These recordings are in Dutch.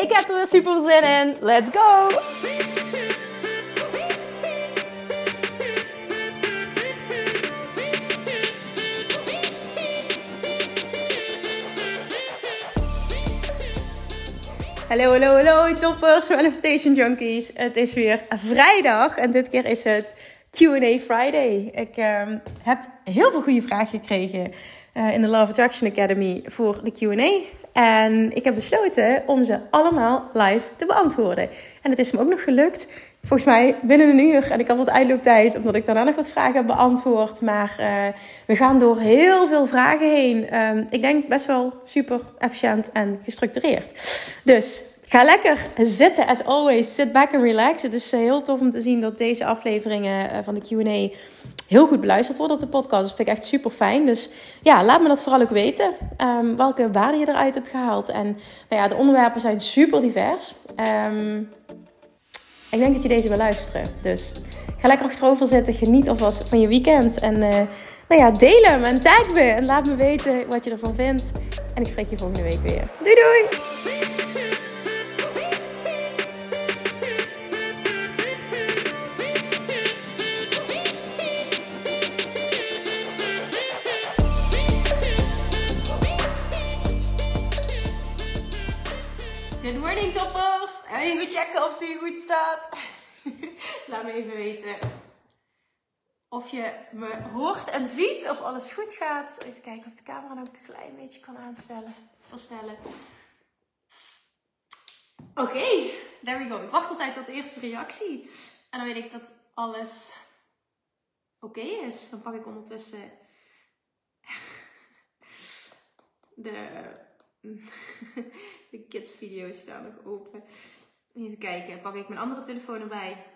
Ik heb er weer super zin in. Let's go! Hallo, hallo, hallo, toppers, Manifestation Junkies. Het is weer vrijdag en dit keer is het Q&A Friday. Ik uh, heb heel veel goede vragen gekregen uh, in de Love Attraction Academy voor de Q&A. En ik heb besloten om ze allemaal live te beantwoorden. En het is me ook nog gelukt. Volgens mij binnen een uur. En ik had wat uitlooptijd, omdat ik daarna nog wat vragen heb beantwoord. Maar uh, we gaan door heel veel vragen heen. Uh, ik denk best wel super efficiënt en gestructureerd. Dus ga lekker zitten, as always. Sit back and relax. Het is heel tof om te zien dat deze afleveringen uh, van de Q&A heel goed beluisterd worden op de podcast. Dat vind ik echt super fijn. Dus ja, laat me dat vooral ook weten. Um, welke waarde je eruit hebt gehaald. En nou ja, de onderwerpen zijn super divers. Um, ik denk dat je deze wil luisteren. Dus ga lekker achterover zitten. Geniet alvast van je weekend. En uh, nou ja, deel hem en tag me. En laat me weten wat je ervan vindt. En ik spreek je volgende week weer. Doei doei! Toppers! Even checken of die goed staat. Laat me even weten of je me hoort en ziet of alles goed gaat. Even kijken of de camera nog een klein beetje kan aanstellen, verstellen. Oké, there we go. Ik wacht altijd tot de eerste reactie. En dan weet ik dat alles oké is. Dan pak ik ondertussen de de kids video's staan nog open. Even kijken, pak ik mijn andere telefoon erbij.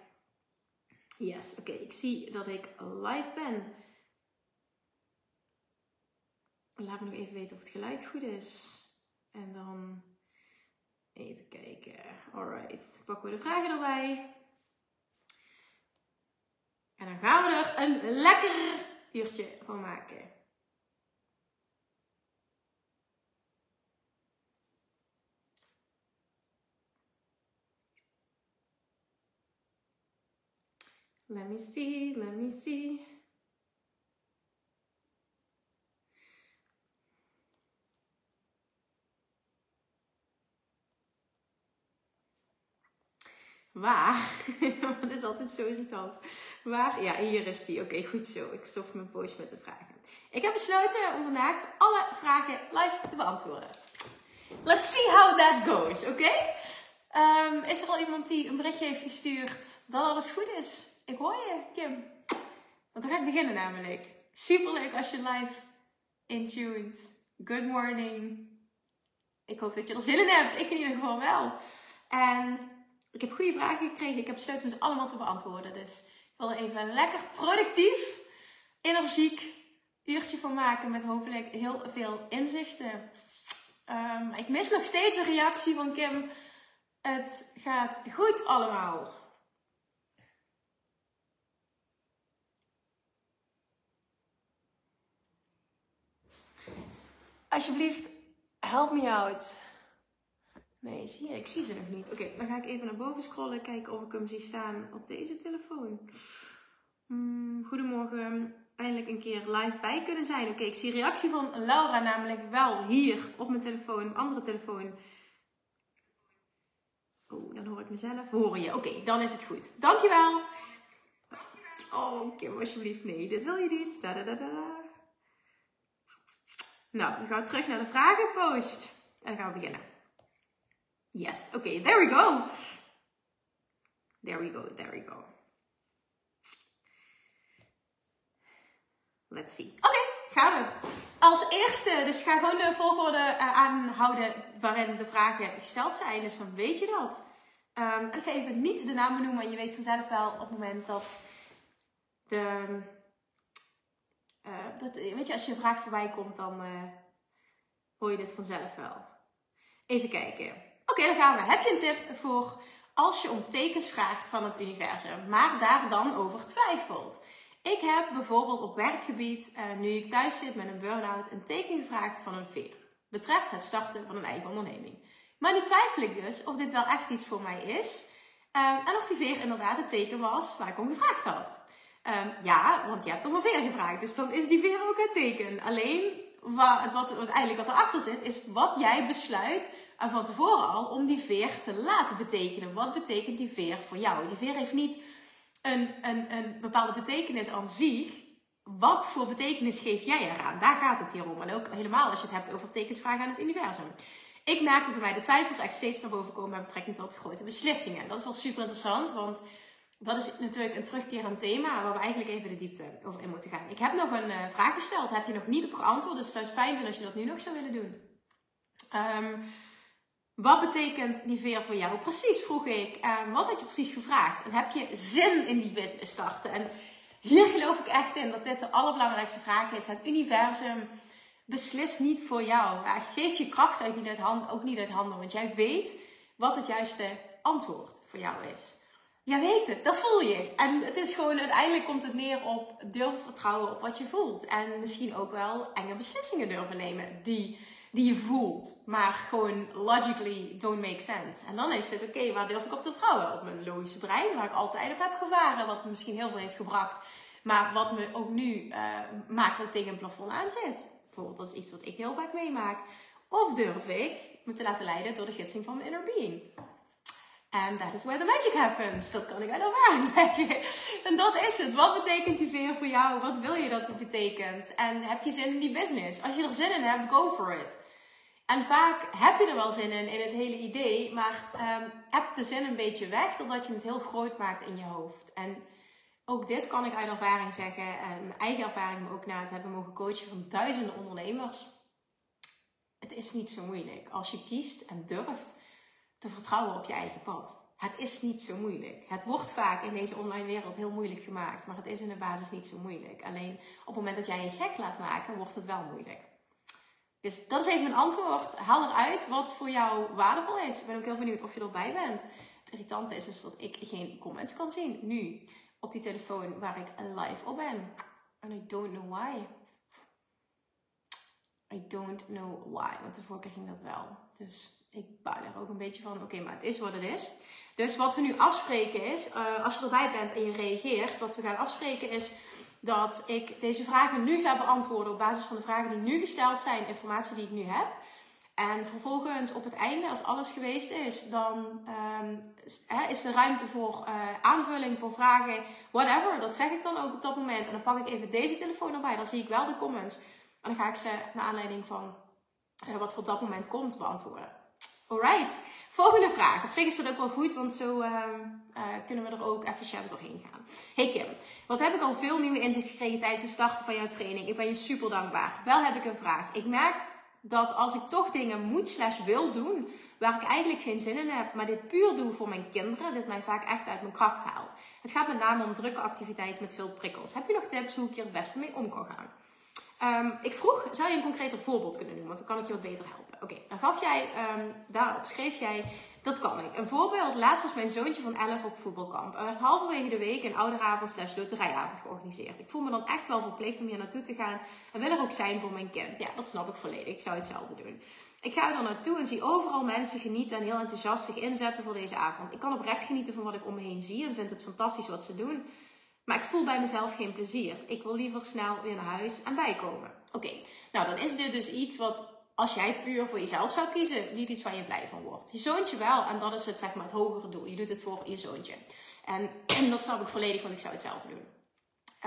Yes, oké, ik zie dat ik live ben. Laat me nog even weten of het geluid goed is. En dan even kijken. Alright, pakken we de vragen erbij. En dan gaan we er een lekker uurtje van maken. Let me see, let me see. Waar? Dat is altijd zo irritant. Waar? Ja, hier is die. Oké, goed zo. Ik stop mijn post met de vragen. Ik heb besloten om vandaag alle vragen live te beantwoorden. Let's see how that goes, oké? Um, is er al iemand die een berichtje heeft gestuurd dat alles goed is? Ik hoor je, Kim. Want dan ga ik beginnen namelijk. Super leuk als je live intuned. Good morning. Ik hoop dat je er zin in hebt. Ik in ieder geval wel. En ik heb goede vragen gekregen. Ik heb besloten om ze allemaal te beantwoorden. Dus ik wil er even een lekker productief, energiek uurtje van maken. Met hopelijk heel veel inzichten. Um, ik mis nog steeds een reactie van Kim. Het gaat goed allemaal. Alsjeblieft, help me out. Nee, zie je? Ik zie ze nog niet. Oké, okay, dan ga ik even naar boven scrollen. Kijken of ik hem zie staan op deze telefoon. Hmm, goedemorgen. Eindelijk een keer live bij kunnen zijn. Oké, okay, ik zie reactie van Laura namelijk wel hier op mijn telefoon. Andere telefoon. Oh, dan hoor ik mezelf. Hoor je? Oké, okay, dan is het goed. Dankjewel. Oh, Kim, alsjeblieft. Nee, dit wil je niet. Da -da -da -da. Nou, dan gaan we terug naar de vragenpost. En gaan we beginnen. Yes, oké, there we go. There we go, there we go. Let's see. Oké, gaan we. Als eerste, dus ga gewoon de volgorde uh, aanhouden waarin de vragen gesteld zijn. Dus dan weet je dat. Um, ik ga even niet de naam benoemen, maar je weet vanzelf wel op het moment dat de. Uh, dat, weet je, als je een vraag voorbij komt, dan uh, hoor je dit vanzelf wel. Even kijken. Oké, dan gaan we. Heb je een tip voor als je om tekens vraagt van het universum, maar daar dan over twijfelt? Ik heb bijvoorbeeld op werkgebied, nu ik thuis zit met een burn-out, een teken gevraagd van een veer. Betreft het starten van een eigen onderneming. Maar nu twijfel ik dus of dit wel echt iets voor mij is. En of die veer inderdaad het teken was waar ik om gevraagd had. Um, ja, want je hebt om een veer gevraagd. Dus dan is die veer ook het teken. Alleen wat, wat, wat eigenlijk wat erachter zit, is wat jij besluit en van tevoren al om die veer te laten betekenen. Wat betekent die veer voor jou? Die veer heeft niet een, een, een bepaalde betekenis aan zich. Wat voor betekenis geef jij eraan? Daar gaat het hier om. En ook helemaal als je het hebt over tekensvragen aan het universum. Ik merkte bij mij de twijfels echt steeds naar boven komen met betrekking tot grote beslissingen. En dat is wel super interessant, want dat is natuurlijk een terugkerend thema waar we eigenlijk even de diepte over in moeten gaan. Ik heb nog een uh, vraag gesteld, heb je nog niet op geantwoord, dus het zou fijn zijn als je dat nu nog zou willen doen. Um, wat betekent die veer voor jou? Precies, vroeg ik. Um, wat had je precies gevraagd? En heb je zin in die business starten? En hier geloof ik echt in dat dit de allerbelangrijkste vraag is. Het universum beslist niet voor jou. Ja, geef je kracht ook niet uit handen, want jij weet wat het juiste antwoord voor jou is. Jij weet het, dat voel je. En het is gewoon, uiteindelijk komt het neer op durven vertrouwen op wat je voelt. En misschien ook wel enge beslissingen durven nemen die, die je voelt, maar gewoon logically don't make sense. En dan is het, oké, waar durf ik op te vertrouwen? Op mijn logische brein, waar ik altijd op heb gevaren, wat me misschien heel veel heeft gebracht. Maar wat me ook nu uh, maakt dat ik tegen een plafond aan zit. Bijvoorbeeld, dat is iets wat ik heel vaak meemaak. Of durf ik me te laten leiden door de gidsing van mijn inner being. And that is where the magic happens. Dat kan ik uit ervaring zeggen. En dat is het. Wat betekent die veer voor jou? Wat wil je dat het betekent? En heb je zin in die business? Als je er zin in hebt, go for it. En vaak heb je er wel zin in, in het hele idee, maar um, heb de zin een beetje weg, totdat je het heel groot maakt in je hoofd. En ook dit kan ik uit ervaring zeggen, en mijn eigen ervaring, maar ook na het hebben mogen coachen van duizenden ondernemers. Het is niet zo moeilijk als je kiest en durft te vertrouwen op je eigen pad. Het is niet zo moeilijk. Het wordt vaak in deze online wereld heel moeilijk gemaakt, maar het is in de basis niet zo moeilijk. Alleen op het moment dat jij je gek laat maken, wordt het wel moeilijk. Dus dat is even mijn antwoord. Haal eruit wat voor jou waardevol is. Ik ben ook heel benieuwd of je erbij bent. Het irritante is dus dat ik geen comments kan zien nu op die telefoon waar ik live op ben. And I don't know why. I don't know why. Want de vorige keer ging dat wel. Dus ik bouw er ook een beetje van. Oké, maar het is wat het is. Dus wat we nu afspreken is, uh, als je erbij bent en je reageert, wat we gaan afspreken is dat ik deze vragen nu ga beantwoorden op basis van de vragen die nu gesteld zijn, informatie die ik nu heb. En vervolgens op het einde, als alles geweest is, dan um, is er ruimte voor uh, aanvulling, voor vragen, whatever. Dat zeg ik dan ook op dat moment. En dan pak ik even deze telefoon erbij, dan zie ik wel de comments. En dan ga ik ze naar aanleiding van uh, wat er op dat moment komt beantwoorden. Alright, volgende vraag. Op zich is dat ook wel goed, want zo uh, uh, kunnen we er ook efficiënt doorheen gaan. Hey Kim, wat heb ik al veel nieuwe inzichten gekregen tijdens het starten van jouw training. Ik ben je super dankbaar. Wel heb ik een vraag. Ik merk dat als ik toch dingen moet slash wil doen, waar ik eigenlijk geen zin in heb, maar dit puur doe voor mijn kinderen, dit mij vaak echt uit mijn kracht haalt. Het gaat met name om drukke activiteiten met veel prikkels. Heb je nog tips hoe ik hier het beste mee om kan gaan? Um, ik vroeg, zou je een concreter voorbeeld kunnen doen? Want dan kan ik je wat beter helpen. Oké, dan gaf jij, um, daarop schreef jij, dat kan ik. Een voorbeeld, laatst was mijn zoontje van 11 op voetbalkamp. Er werd halverwege de week een ouderavond slash loterijavond georganiseerd. Ik voel me dan echt wel verplicht om hier naartoe te gaan en wil er ook zijn voor mijn kind. Ja, dat snap ik volledig. Ik zou hetzelfde doen. Ik ga er naartoe en zie overal mensen genieten en heel enthousiast zich inzetten voor deze avond. Ik kan oprecht genieten van wat ik om me heen zie en vind het fantastisch wat ze doen. Maar ik voel bij mezelf geen plezier. Ik wil liever snel weer naar huis en bijkomen. Oké, nou dan is dit dus iets wat als jij puur voor jezelf zou kiezen, niet iets waar je blij van wordt. Je zoontje wel, en dat is het, zeg maar, het hogere doel. Je doet het voor je zoontje. En, en dat snap ik volledig, want ik zou hetzelfde doen.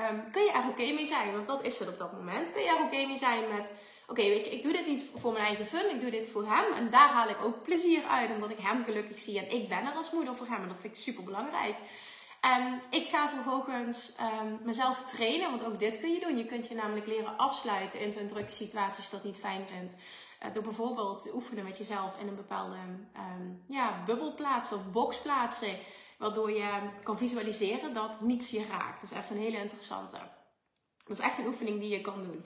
Um, kun je er oké mee zijn? Want dat is het op dat moment. Kun je er oké mee zijn met, oké, weet je, ik doe dit niet voor mijn eigen fun, ik doe dit voor hem. En daar haal ik ook plezier uit, omdat ik hem gelukkig zie. En ik ben er als moeder voor hem, en dat vind ik super belangrijk. En ik ga vervolgens um, mezelf trainen, want ook dit kun je doen. Je kunt je namelijk leren afsluiten in zo'n drukke situatie als je dat niet fijn vindt. Uh, door bijvoorbeeld te oefenen met jezelf in een bepaalde um, ja, of box plaatsen. Waardoor je kan visualiseren dat niets je raakt. Dat is even een hele interessante. Dat is echt een oefening die je kan doen.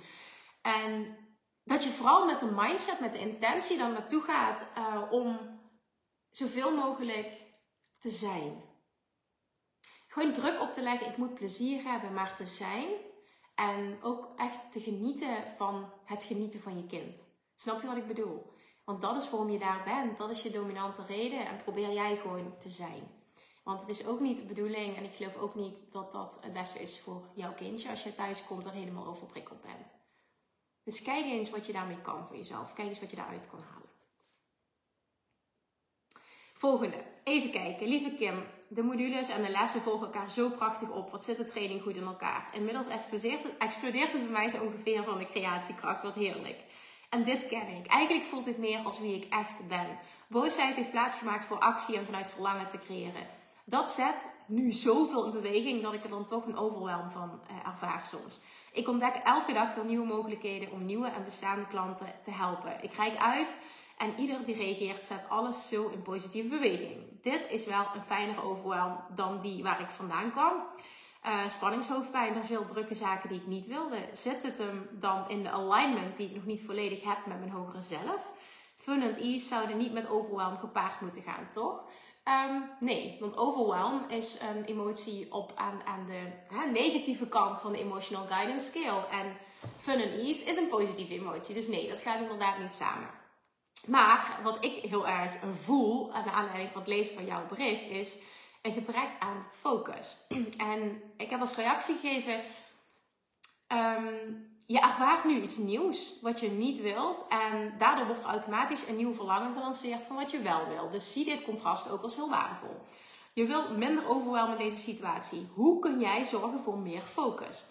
En dat je vooral met de mindset, met de intentie dan naartoe gaat uh, om zoveel mogelijk te zijn. Gewoon druk op te leggen, ik moet plezier hebben, maar te zijn. En ook echt te genieten van het genieten van je kind. Snap je wat ik bedoel? Want dat is waarom je daar bent. Dat is je dominante reden. En probeer jij gewoon te zijn. Want het is ook niet de bedoeling, en ik geloof ook niet dat dat het beste is voor jouw kindje als je thuis komt er helemaal overprikkeld bent. Dus kijk eens wat je daarmee kan voor jezelf. Kijk eens wat je daaruit kan halen. Volgende. Even kijken. Lieve Kim, de modules en de lessen volgen elkaar zo prachtig op. Wat zit de training goed in elkaar? Inmiddels explodeert het, explodeert bij mij zo ongeveer van de creatiekracht. Wat heerlijk. En dit ken ik. Eigenlijk voelt dit meer als wie ik echt ben. Boosheid heeft plaatsgemaakt voor actie en vanuit verlangen te creëren. Dat zet nu zoveel in beweging dat ik er dan toch een overwelm van eh, ervaar soms. Ik ontdek elke dag weer nieuwe mogelijkheden om nieuwe en bestaande klanten te helpen. Ik kijk uit en ieder die reageert zet alles zo in positieve beweging. Dit is wel een fijnere overwelm dan die waar ik vandaan kwam. Uh, spanningshoofdpijn en veel drukke zaken die ik niet wilde. Zit het hem dan in de alignment die ik nog niet volledig heb met mijn hogere zelf? Fun en ease zouden niet met overwelm gepaard moeten gaan, toch? Um, nee, want overwhelm is een emotie op aan, aan de hè, negatieve kant van de emotional guidance scale. En fun and ease is een positieve emotie. Dus nee, dat gaat inderdaad niet samen. Maar wat ik heel erg voel aan de aanleiding van het lezen van jouw bericht is een gebrek aan focus. En ik heb als reactie gegeven. Um, je ervaart nu iets nieuws wat je niet wilt. En daardoor wordt automatisch een nieuw verlangen gelanceerd van wat je wel wil. Dus zie dit contrast ook als heel waardevol. Je wilt minder overwelmen in deze situatie. Hoe kun jij zorgen voor meer focus?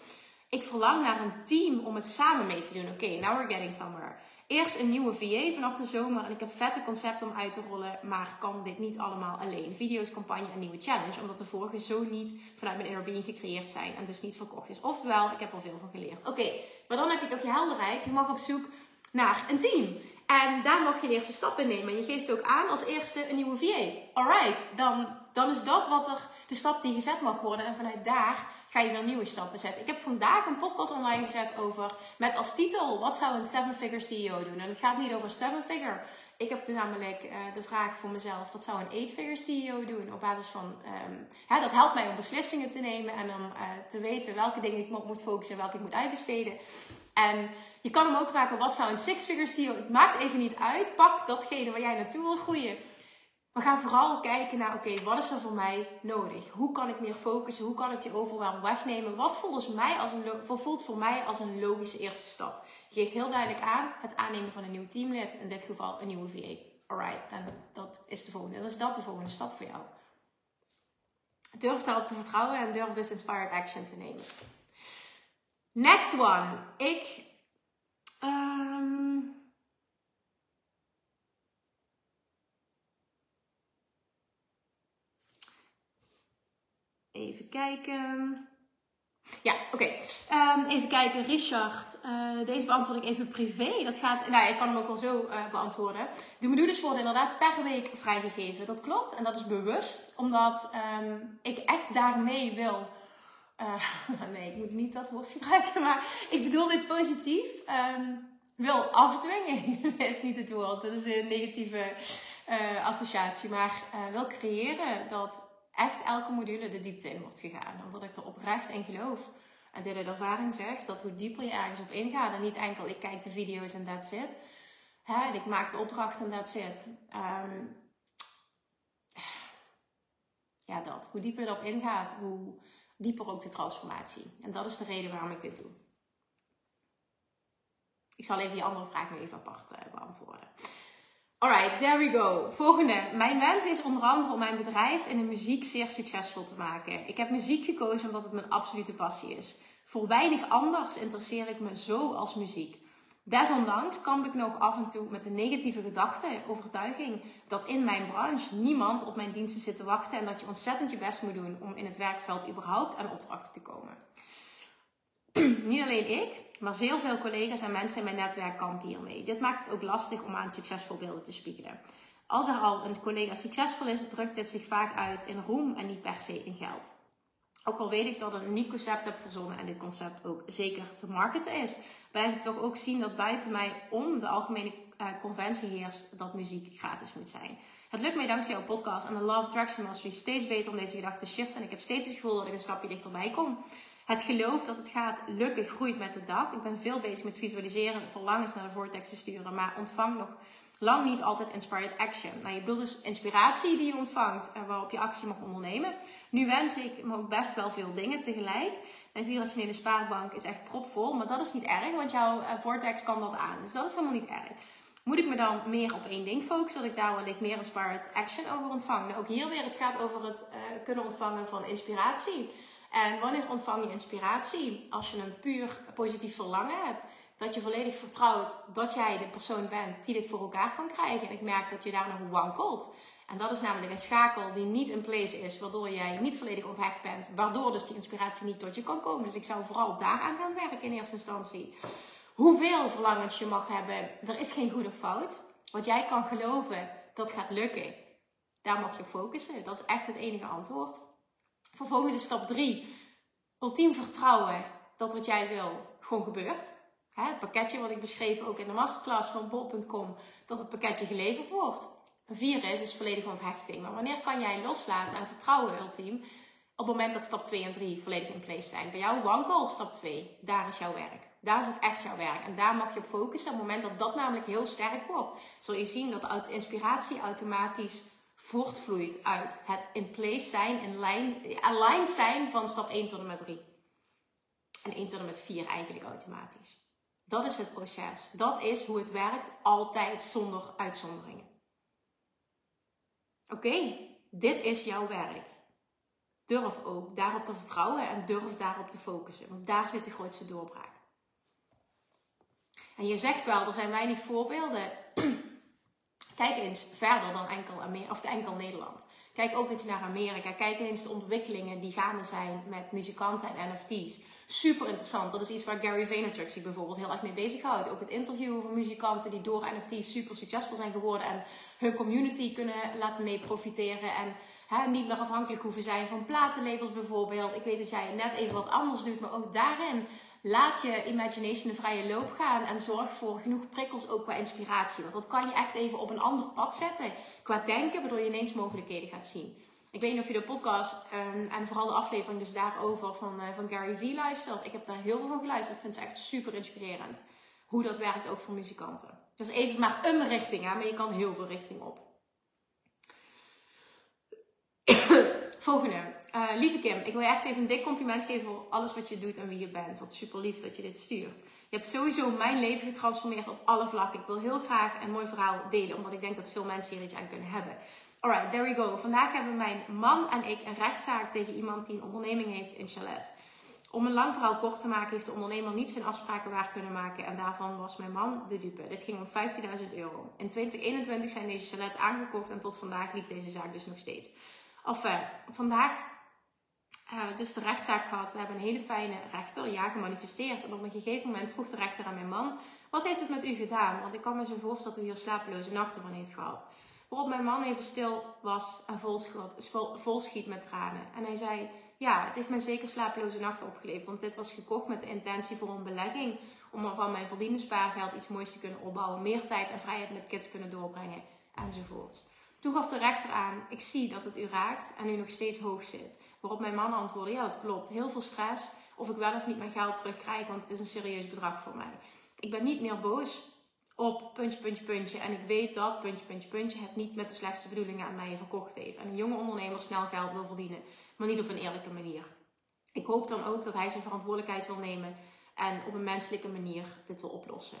Ik verlang naar een team om het samen mee te doen. Oké, now we're getting somewhere eerst een nieuwe VA vanaf de zomer. En ik heb vette concepten om uit te rollen. Maar kan dit niet allemaal alleen. Video's, campagne en nieuwe challenge. Omdat de vorige zo niet vanuit mijn inner gecreëerd zijn. En dus niet verkocht is. Oftewel, ik heb er veel van geleerd. Oké, maar dan heb je toch je helderheid. Je mag op zoek naar een team. En daar mag je een eerste stap in nemen. En je geeft ook aan als eerste een nieuwe VA. Alright, dan, dan is dat wat er, de stap die gezet mag worden. En vanuit daar ga je weer nieuwe stappen zetten. Ik heb vandaag een podcast online gezet over, met als titel, wat zou een seven-figure CEO doen? En het gaat niet over seven-figure. Ik heb namelijk uh, de vraag voor mezelf, wat zou een eight-figure CEO doen? Op basis van, um, dat helpt mij om beslissingen te nemen en om uh, te weten welke dingen ik moet focussen en welke ik moet uitbesteden. En je kan hem ook maken, wat zou een six-figure CEO... Het maakt even niet uit. Pak datgene waar jij naartoe wil groeien. We gaan vooral kijken naar, oké, wat is er voor mij nodig? Hoe kan ik meer focussen? Hoe kan ik die overwhelm wegnemen? Wat voelt, mij als een, voelt voor mij als een logische eerste stap? Je geeft heel duidelijk aan het aannemen van een nieuw teamlid. In dit geval een nieuwe VA. Alright, en dat is de volgende. Dat is dat de volgende stap voor jou. Durf daarop te vertrouwen en durf dus inspired action te nemen. Next one. Ik. Um, even kijken. Ja, oké. Okay. Um, even kijken, Richard. Uh, deze beantwoord ik even privé. Dat gaat, nou, ik kan hem ook wel zo uh, beantwoorden. De modules worden inderdaad per week vrijgegeven. Dat klopt. En dat is bewust, omdat um, ik echt daarmee wil uh, nee, ik moet niet dat woord gebruiken, maar ik bedoel dit positief. Um, wil afdwingen is niet het woord. Dat is een negatieve associatie. Maar wil creëren dat echt elke module de diepte in wordt gegaan. Omdat ik er oprecht in geloof. En dit de ervaring zegt dat hoe dieper je ergens op ingaat. En niet enkel ik kijk de video's en that's it. Hè, en ik maak de opdracht en that's it. Um, ja, dat. Hoe dieper je erop ingaat, hoe dieper ook de transformatie. En dat is de reden waarom ik dit doe. Ik zal even die andere vraag nu even apart uh, beantwoorden. Alright, there we go. Volgende. Mijn wens is onder andere om mijn bedrijf in de muziek zeer succesvol te maken. Ik heb muziek gekozen omdat het mijn absolute passie is. Voor weinig anders interesseer ik me zo als muziek. Desondanks kamp ik nog af en toe met de negatieve gedachte, overtuiging, dat in mijn branche niemand op mijn diensten zit te wachten en dat je ontzettend je best moet doen om in het werkveld überhaupt aan opdrachten te komen. niet alleen ik, maar zeer veel collega's en mensen in mijn netwerk kampen hiermee. Dit maakt het ook lastig om aan succesvol beelden te spiegelen. Als er al een collega succesvol is, drukt dit zich vaak uit in roem en niet per se in geld. Ook al weet ik dat ik een nieuw concept heb verzonnen en dit concept ook zeker te marketen is, blijf ik toch ook zien dat buiten mij om de algemene uh, conventie heerst dat muziek gratis moet zijn. Het lukt mij dankzij jouw podcast en de Love Attraction Mastery steeds beter om deze gedachten te shiften en ik heb steeds het gevoel dat ik een stapje dichterbij kom. Het geloof dat het gaat lukken groeit met de dag. Ik ben veel bezig met visualiseren, verlangens naar de vortex te sturen, maar ontvang nog lang niet altijd inspired action. Nou, je bedoelt dus inspiratie die je ontvangt en waarop je actie mag ondernemen. Nu wens ik me ook best wel veel dingen tegelijk. Mijn vierrationele spaarbank is echt propvol, maar dat is niet erg, want jouw eh, vortex kan dat aan. Dus dat is helemaal niet erg. Moet ik me dan meer op één ding focussen, dat ik daar wellicht meer inspired action over ontvang? Nou, ook hier weer, het gaat over het uh, kunnen ontvangen van inspiratie. En wanneer ontvang je inspiratie? Als je een puur positief verlangen hebt dat je volledig vertrouwt dat jij de persoon bent die dit voor elkaar kan krijgen. En ik merk dat je daar nog wankelt. En dat is namelijk een schakel die niet in place is, waardoor jij niet volledig onthecht bent, waardoor dus die inspiratie niet tot je kan komen. Dus ik zou vooral daaraan gaan werken in eerste instantie. Hoeveel verlangens je mag hebben, er is geen goede fout. Wat jij kan geloven dat gaat lukken, daar mag je op focussen. Dat is echt het enige antwoord. Vervolgens is stap 3. Ultiem vertrouwen dat wat jij wil gewoon gebeurt het pakketje wat ik beschreef ook in de masterclass van bol.com, dat het pakketje geleverd wordt. Een vier is, is volledige onthechting. Maar wanneer kan jij loslaten en vertrouwen ultiem? Op het moment dat stap 2 en 3 volledig in place zijn. Bij jou wankelt stap 2. Daar is jouw werk. Daar is het echt jouw werk. En daar mag je op focussen. Op het moment dat dat namelijk heel sterk wordt, zul je zien dat de inspiratie automatisch voortvloeit uit het in place zijn, in line, aligned zijn van stap 1 tot en met 3. En 1 tot en met 4 eigenlijk automatisch. Dat is het proces. Dat is hoe het werkt, altijd zonder uitzonderingen. Oké, dit is jouw werk. Durf ook daarop te vertrouwen en durf daarop te focussen, want daar zit de grootste doorbraak. En je zegt wel, er zijn weinig voorbeelden. Kijk eens verder dan enkel, Amerika, of enkel Nederland. Kijk ook eens naar Amerika. Kijk eens de ontwikkelingen die gaande zijn met muzikanten en NFT's super interessant. Dat is iets waar Gary Vaynerchuk bijvoorbeeld heel erg mee bezighoudt. Ook het interviewen van muzikanten die door NFT's super succesvol zijn geworden en hun community kunnen laten mee profiteren. En hè, niet meer afhankelijk hoeven zijn van platenlabels bijvoorbeeld. Ik weet dat jij net even wat anders doet, maar ook daarin laat je imagination de vrije loop gaan en zorg voor genoeg prikkels ook qua inspiratie. Want dat kan je echt even op een ander pad zetten qua denken, waardoor je ineens mogelijkheden gaat zien. Ik weet niet of je de podcast um, en vooral de aflevering dus daarover van, uh, van Gary Vee luistert. Ik heb daar heel veel van geluisterd. Ik vind ze echt super inspirerend. Hoe dat werkt ook voor muzikanten. Dus even maar een richting, hè, maar je kan heel veel richting op. Volgende. Uh, lieve Kim, ik wil je echt even een dik compliment geven voor alles wat je doet en wie je bent. Wat super lief dat je dit stuurt. Je hebt sowieso mijn leven getransformeerd op alle vlakken. Ik wil heel graag een mooi verhaal delen, omdat ik denk dat veel mensen hier iets aan kunnen hebben. Alright, there we go. Vandaag hebben mijn man en ik een rechtszaak tegen iemand die een onderneming heeft in Chalet. Om een lang verhaal kort te maken, heeft de ondernemer niet zijn afspraken waar kunnen maken. En daarvan was mijn man de dupe. Dit ging om 15.000 euro. In 2021 zijn deze chalets aangekocht en tot vandaag liep deze zaak dus nog steeds. Enfin, vandaag uh, dus de rechtszaak gehad. We hebben een hele fijne rechter, ja, gemanifesteerd. En op een gegeven moment vroeg de rechter aan mijn man: Wat heeft het met u gedaan? Want ik kan me zo voorstellen dat u hier slapeloze nachten van heeft gehad. Waarop mijn man even stil was en vol schiet met tranen. En hij zei: Ja, het heeft mij zeker slapeloze nachten opgeleverd. Want dit was gekocht met de intentie voor een belegging. Om er van mijn verdiende spaargeld iets moois te kunnen opbouwen. Meer tijd en vrijheid met kids kunnen doorbrengen. Enzovoort. Toen gaf de rechter aan: Ik zie dat het u raakt en u nog steeds hoog zit. Waarop mijn man antwoordde: Ja, dat klopt. Heel veel stress. Of ik wel of niet mijn geld terugkrijg, want het is een serieus bedrag voor mij. Ik ben niet meer boos op puntje, puntje, puntje. En ik weet dat puntje, puntje, puntje het niet met de slechtste bedoelingen aan mij verkocht heeft. En een jonge ondernemer snel geld wil verdienen, maar niet op een eerlijke manier. Ik hoop dan ook dat hij zijn verantwoordelijkheid wil nemen en op een menselijke manier dit wil oplossen.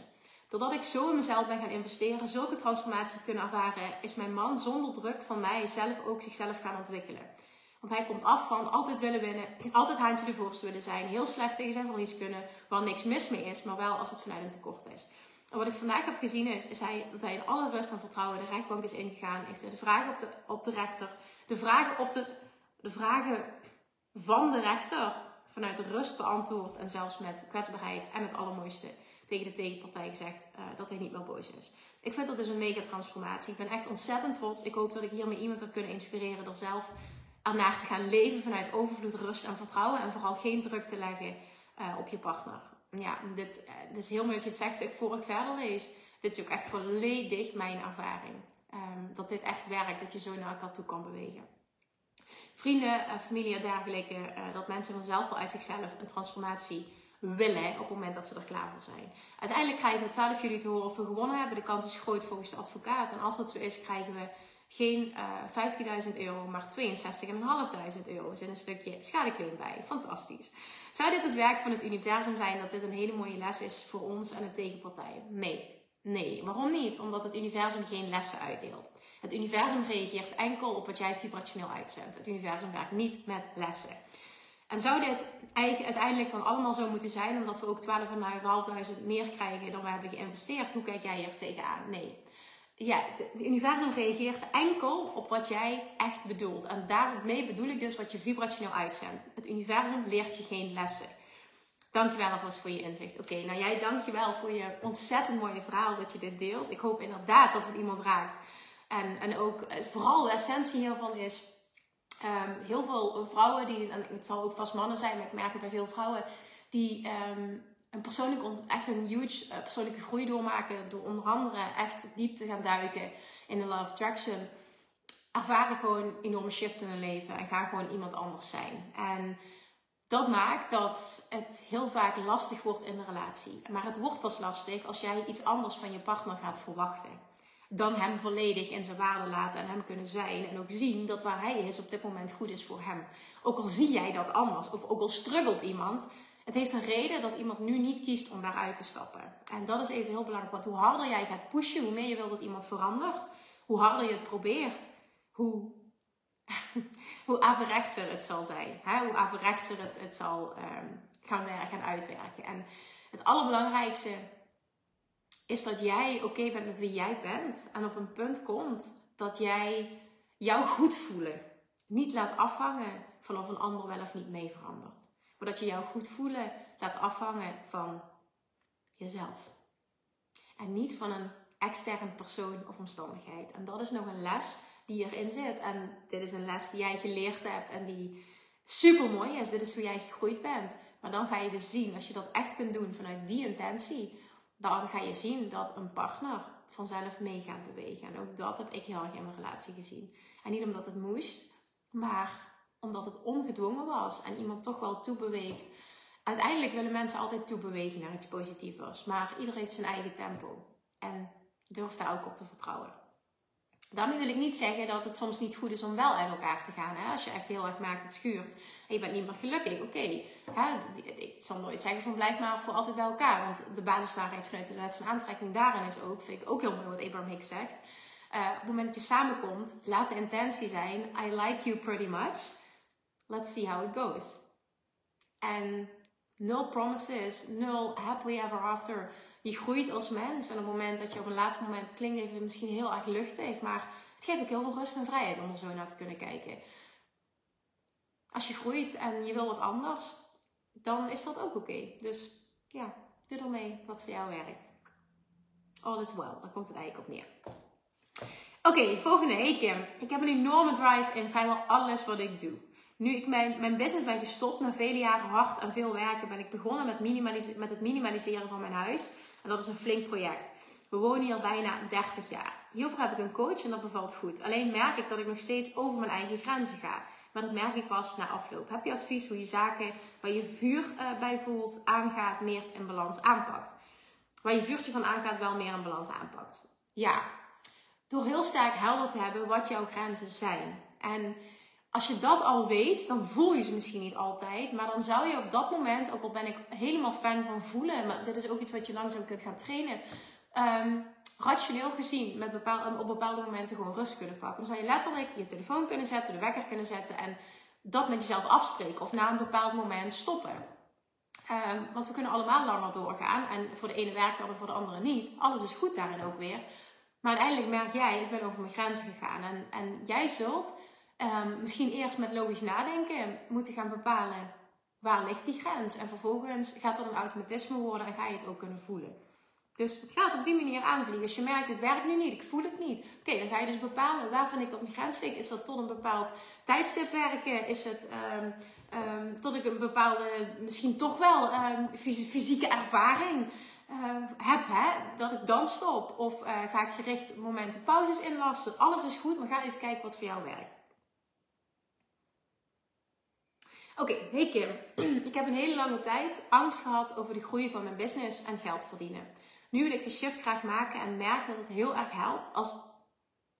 Doordat ik zo in mezelf ben gaan investeren, zulke transformatie kunnen ervaren, is mijn man zonder druk van mij zelf ook zichzelf gaan ontwikkelen. Want hij komt af van altijd willen winnen, altijd haantje de voorste willen zijn, heel slecht tegen zijn verlies kunnen, waar niks mis mee is, maar wel als het vanuit een tekort is. En wat ik vandaag heb gezien is, is hij, dat hij in alle rust en vertrouwen de rechtbank is ingegaan. Heeft de vragen op de, op de rechter, de vragen, op de, de vragen van de rechter vanuit de rust beantwoord en zelfs met kwetsbaarheid en het allermooiste tegen de tegenpartij gezegd uh, dat hij niet meer boos is. Ik vind dat dus een mega transformatie. Ik ben echt ontzettend trots. Ik hoop dat ik hiermee iemand heb kunnen inspireren door zelf ernaar te gaan leven vanuit overvloed, rust en vertrouwen. En vooral geen druk te leggen uh, op je partner. Ja, dit, uh, dit is heel mooi dat je het zegt voor ik verder lees. Dit is ook echt volledig mijn ervaring. Um, dat dit echt werkt, dat je zo naar elkaar toe kan bewegen. Vrienden, familie en dergelijke, dat mensen vanzelf wel uit zichzelf een transformatie willen op het moment dat ze er klaar voor zijn. Uiteindelijk krijgen we 12 juli te horen of we gewonnen hebben. De kans is groot volgens de advocaat. En als dat zo is, krijgen we geen uh, eh, 15.000 euro, maar 62.500 euro. Er zit een stukje schadeclaim bij. Fantastisch. Zou dit het werk van het universum zijn dat dit een hele mooie les is voor ons en de tegenpartij? Nee. Nee, waarom niet? Omdat het universum geen lessen uitdeelt. Het universum reageert enkel op wat jij vibrationeel uitzendt. Het universum werkt niet met lessen. En zou dit uiteindelijk dan allemaal zo moeten zijn, omdat we ook 12.500 meer krijgen dan we hebben geïnvesteerd? Hoe kijk jij hier tegenaan? Nee. Ja, het universum reageert enkel op wat jij echt bedoelt. En daarmee bedoel ik dus wat je vibrationeel uitzendt. Het universum leert je geen lessen. Dankjewel alvast voor je inzicht. Oké, nou jij dankjewel voor je ontzettend mooie verhaal dat je dit deelt. Ik hoop inderdaad dat het iemand raakt. En, en ook eh, vooral de essentie hiervan is Um, heel veel vrouwen, die, en het zal ook vast mannen zijn, maar ik merk het bij veel vrouwen, die um, een persoonlijk, echt een huge uh, persoonlijke groei doormaken. Door onder andere echt diep te gaan duiken in de love attraction. Ervaren gewoon enorme shifts in hun leven en gaan gewoon iemand anders zijn. En dat maakt dat het heel vaak lastig wordt in de relatie. Maar het wordt pas lastig als jij iets anders van je partner gaat verwachten dan hem volledig in zijn waarde laten en hem kunnen zijn. En ook zien dat waar hij is op dit moment goed is voor hem. Ook al zie jij dat anders, of ook al struggelt iemand. Het heeft een reden dat iemand nu niet kiest om daaruit te stappen. En dat is even heel belangrijk. Want hoe harder jij gaat pushen, hoe meer je wil dat iemand verandert. Hoe harder je het probeert, hoe, hoe averechtser het zal zijn. Hè? Hoe averechtser het, het zal um, gaan, gaan uitwerken. En het allerbelangrijkste is dat jij oké bent met wie jij bent en op een punt komt dat jij jou goed voelen niet laat afhangen van of een ander wel of niet mee verandert. Maar je jou goed voelen laat afhangen van jezelf. En niet van een extern persoon of omstandigheid. En dat is nog een les die erin zit. En dit is een les die jij geleerd hebt en die super mooi is. Dit is hoe jij gegroeid bent. Maar dan ga je dus zien, als je dat echt kunt doen vanuit die intentie, dan ga je zien dat een partner vanzelf mee gaat bewegen. En ook dat heb ik heel erg in mijn relatie gezien. En niet omdat het moest, maar omdat het ongedwongen was en iemand toch wel toebeweegt. Uiteindelijk willen mensen altijd toebewegen naar iets positiefs, maar iedereen heeft zijn eigen tempo. En durf daar ook op te vertrouwen. Daarmee wil ik niet zeggen dat het soms niet goed is om wel uit elkaar te gaan. Hè? Als je echt heel erg maakt het schuurt en je bent niet meer gelukkig. Oké, ik zal nooit zeggen van blijf maar voor altijd bij elkaar. Want de basiswaarheid vanuit de wet van aantrekking daarin is ook, vind ik ook heel mooi wat Abraham Hicks zegt. Uh, op het moment dat je samenkomt, laat de intentie zijn, I like you pretty much. Let's see how it goes. En nul promises, nul happily ever after je groeit als mens. En op het moment dat je op een later moment, klinkt even misschien heel erg luchtig, maar het geeft ook heel veel rust en vrijheid om er zo naar te kunnen kijken. Als je groeit en je wil wat anders, dan is dat ook oké. Dus ja, doe ermee wat voor jou werkt. All is well, daar komt het eigenlijk op neer. Oké, volgende. Hey Kim, ik heb een enorme drive in vrijwel alles wat ik doe. Nu ik mijn, mijn business ben gestopt, na vele jaren hard en veel werken, ben ik begonnen met, met het minimaliseren van mijn huis. En dat is een flink project. We wonen hier bijna 30 jaar. Hiervoor heb ik een coach en dat bevalt goed. Alleen merk ik dat ik nog steeds over mijn eigen grenzen ga. Maar dat merk ik pas na afloop. Heb je advies hoe je zaken waar je vuur uh, bij voelt, aangaat, meer in balans aanpakt? Waar je vuurtje van aangaat, wel meer in balans aanpakt. Ja, door heel sterk helder te hebben wat jouw grenzen zijn. En als je dat al weet, dan voel je ze misschien niet altijd. Maar dan zou je op dat moment, ook al ben ik helemaal fan van voelen, maar dit is ook iets wat je langzaam kunt gaan trainen. Um, rationeel gezien met op bepaalde momenten gewoon rust kunnen pakken. Dan zou je letterlijk je telefoon kunnen zetten, de wekker kunnen zetten en dat met jezelf afspreken. Of na een bepaald moment stoppen. Um, want we kunnen allemaal langer doorgaan. En voor de ene werkt dat en voor de andere niet. Alles is goed daarin ook weer. Maar uiteindelijk merk jij, ik ben over mijn grenzen gegaan. En, en jij zult um, misschien eerst met logisch nadenken moeten gaan bepalen waar ligt die grens? En vervolgens gaat dat een automatisme worden en ga je het ook kunnen voelen. Dus het gaat op die manier aanvliegen. Als je merkt, het werkt nu niet, ik voel het niet. Oké, dan ga je dus bepalen, waar vind ik dat mijn grens ligt? Is dat tot een bepaald tijdstip werken? Is het um, um, tot ik een bepaalde, misschien toch wel fysieke ervaring uh, heb, hè? dat ik dan stop? Of uh, ga ik gericht momenten pauzes inlassen? Alles is goed, maar ga even kijken wat voor jou werkt. Oké, hey Kim. Ik heb een hele lange tijd angst gehad over de groei van mijn business en geld verdienen. Nu wil ik de shift graag maken en merk dat het heel erg helpt als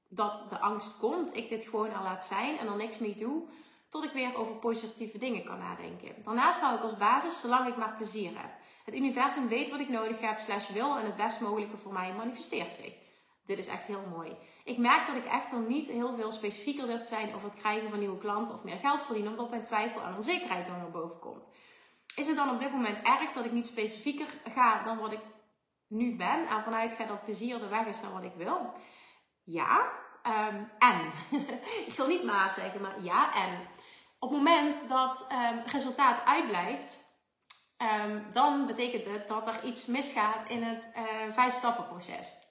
dat de angst komt, ik dit gewoon al laat zijn en er niks mee doe, tot ik weer over positieve dingen kan nadenken. Daarnaast hou ik als basis zolang ik maar plezier heb. Het universum weet wat ik nodig heb, slash wil en het best mogelijke voor mij manifesteert zich. Dit is echt heel mooi. Ik merk dat ik echter niet heel veel specifieker durf te zijn over het krijgen van nieuwe klanten of meer geld verdienen, omdat mijn twijfel en onzekerheid dan naar boven komt. Is het dan op dit moment erg dat ik niet specifieker ga dan wat ik nu ben en vanuit ga dat plezier de weg is naar wat ik wil? Ja, um, en. ik zal niet maar zeggen, maar ja, en. Op het moment dat um, resultaat uitblijft, um, dan betekent het dat er iets misgaat in het uh, vijf stappen proces.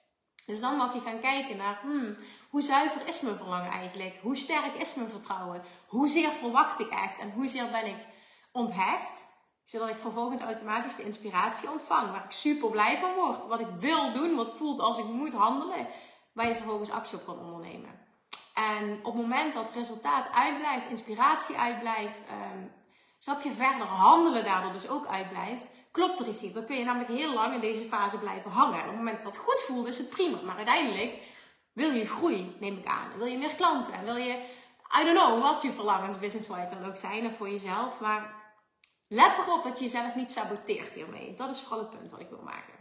Dus dan mag je gaan kijken naar, hmm, hoe zuiver is mijn verlangen eigenlijk? Hoe sterk is mijn vertrouwen? Hoezeer verwacht ik echt? En hoezeer ben ik onthecht? Zodat ik vervolgens automatisch de inspiratie ontvang. Waar ik super blij van word. Wat ik wil doen. Wat voelt als ik moet handelen. Waar je vervolgens actie op kan ondernemen. En op het moment dat resultaat uitblijft, inspiratie uitblijft, um, snap je verder handelen daardoor dus ook uitblijft, klopt er iets niet. Dan kun je namelijk heel lang in deze fase blijven hangen. En op het moment dat het goed voelt, is het prima. Maar uiteindelijk wil je groei, neem ik aan. Wil je meer klanten? Wil je, I don't know, wat je verlangens business-wise dan ook zijn of voor jezelf. Maar Let erop dat je jezelf niet saboteert hiermee. Dat is vooral het punt wat ik wil maken.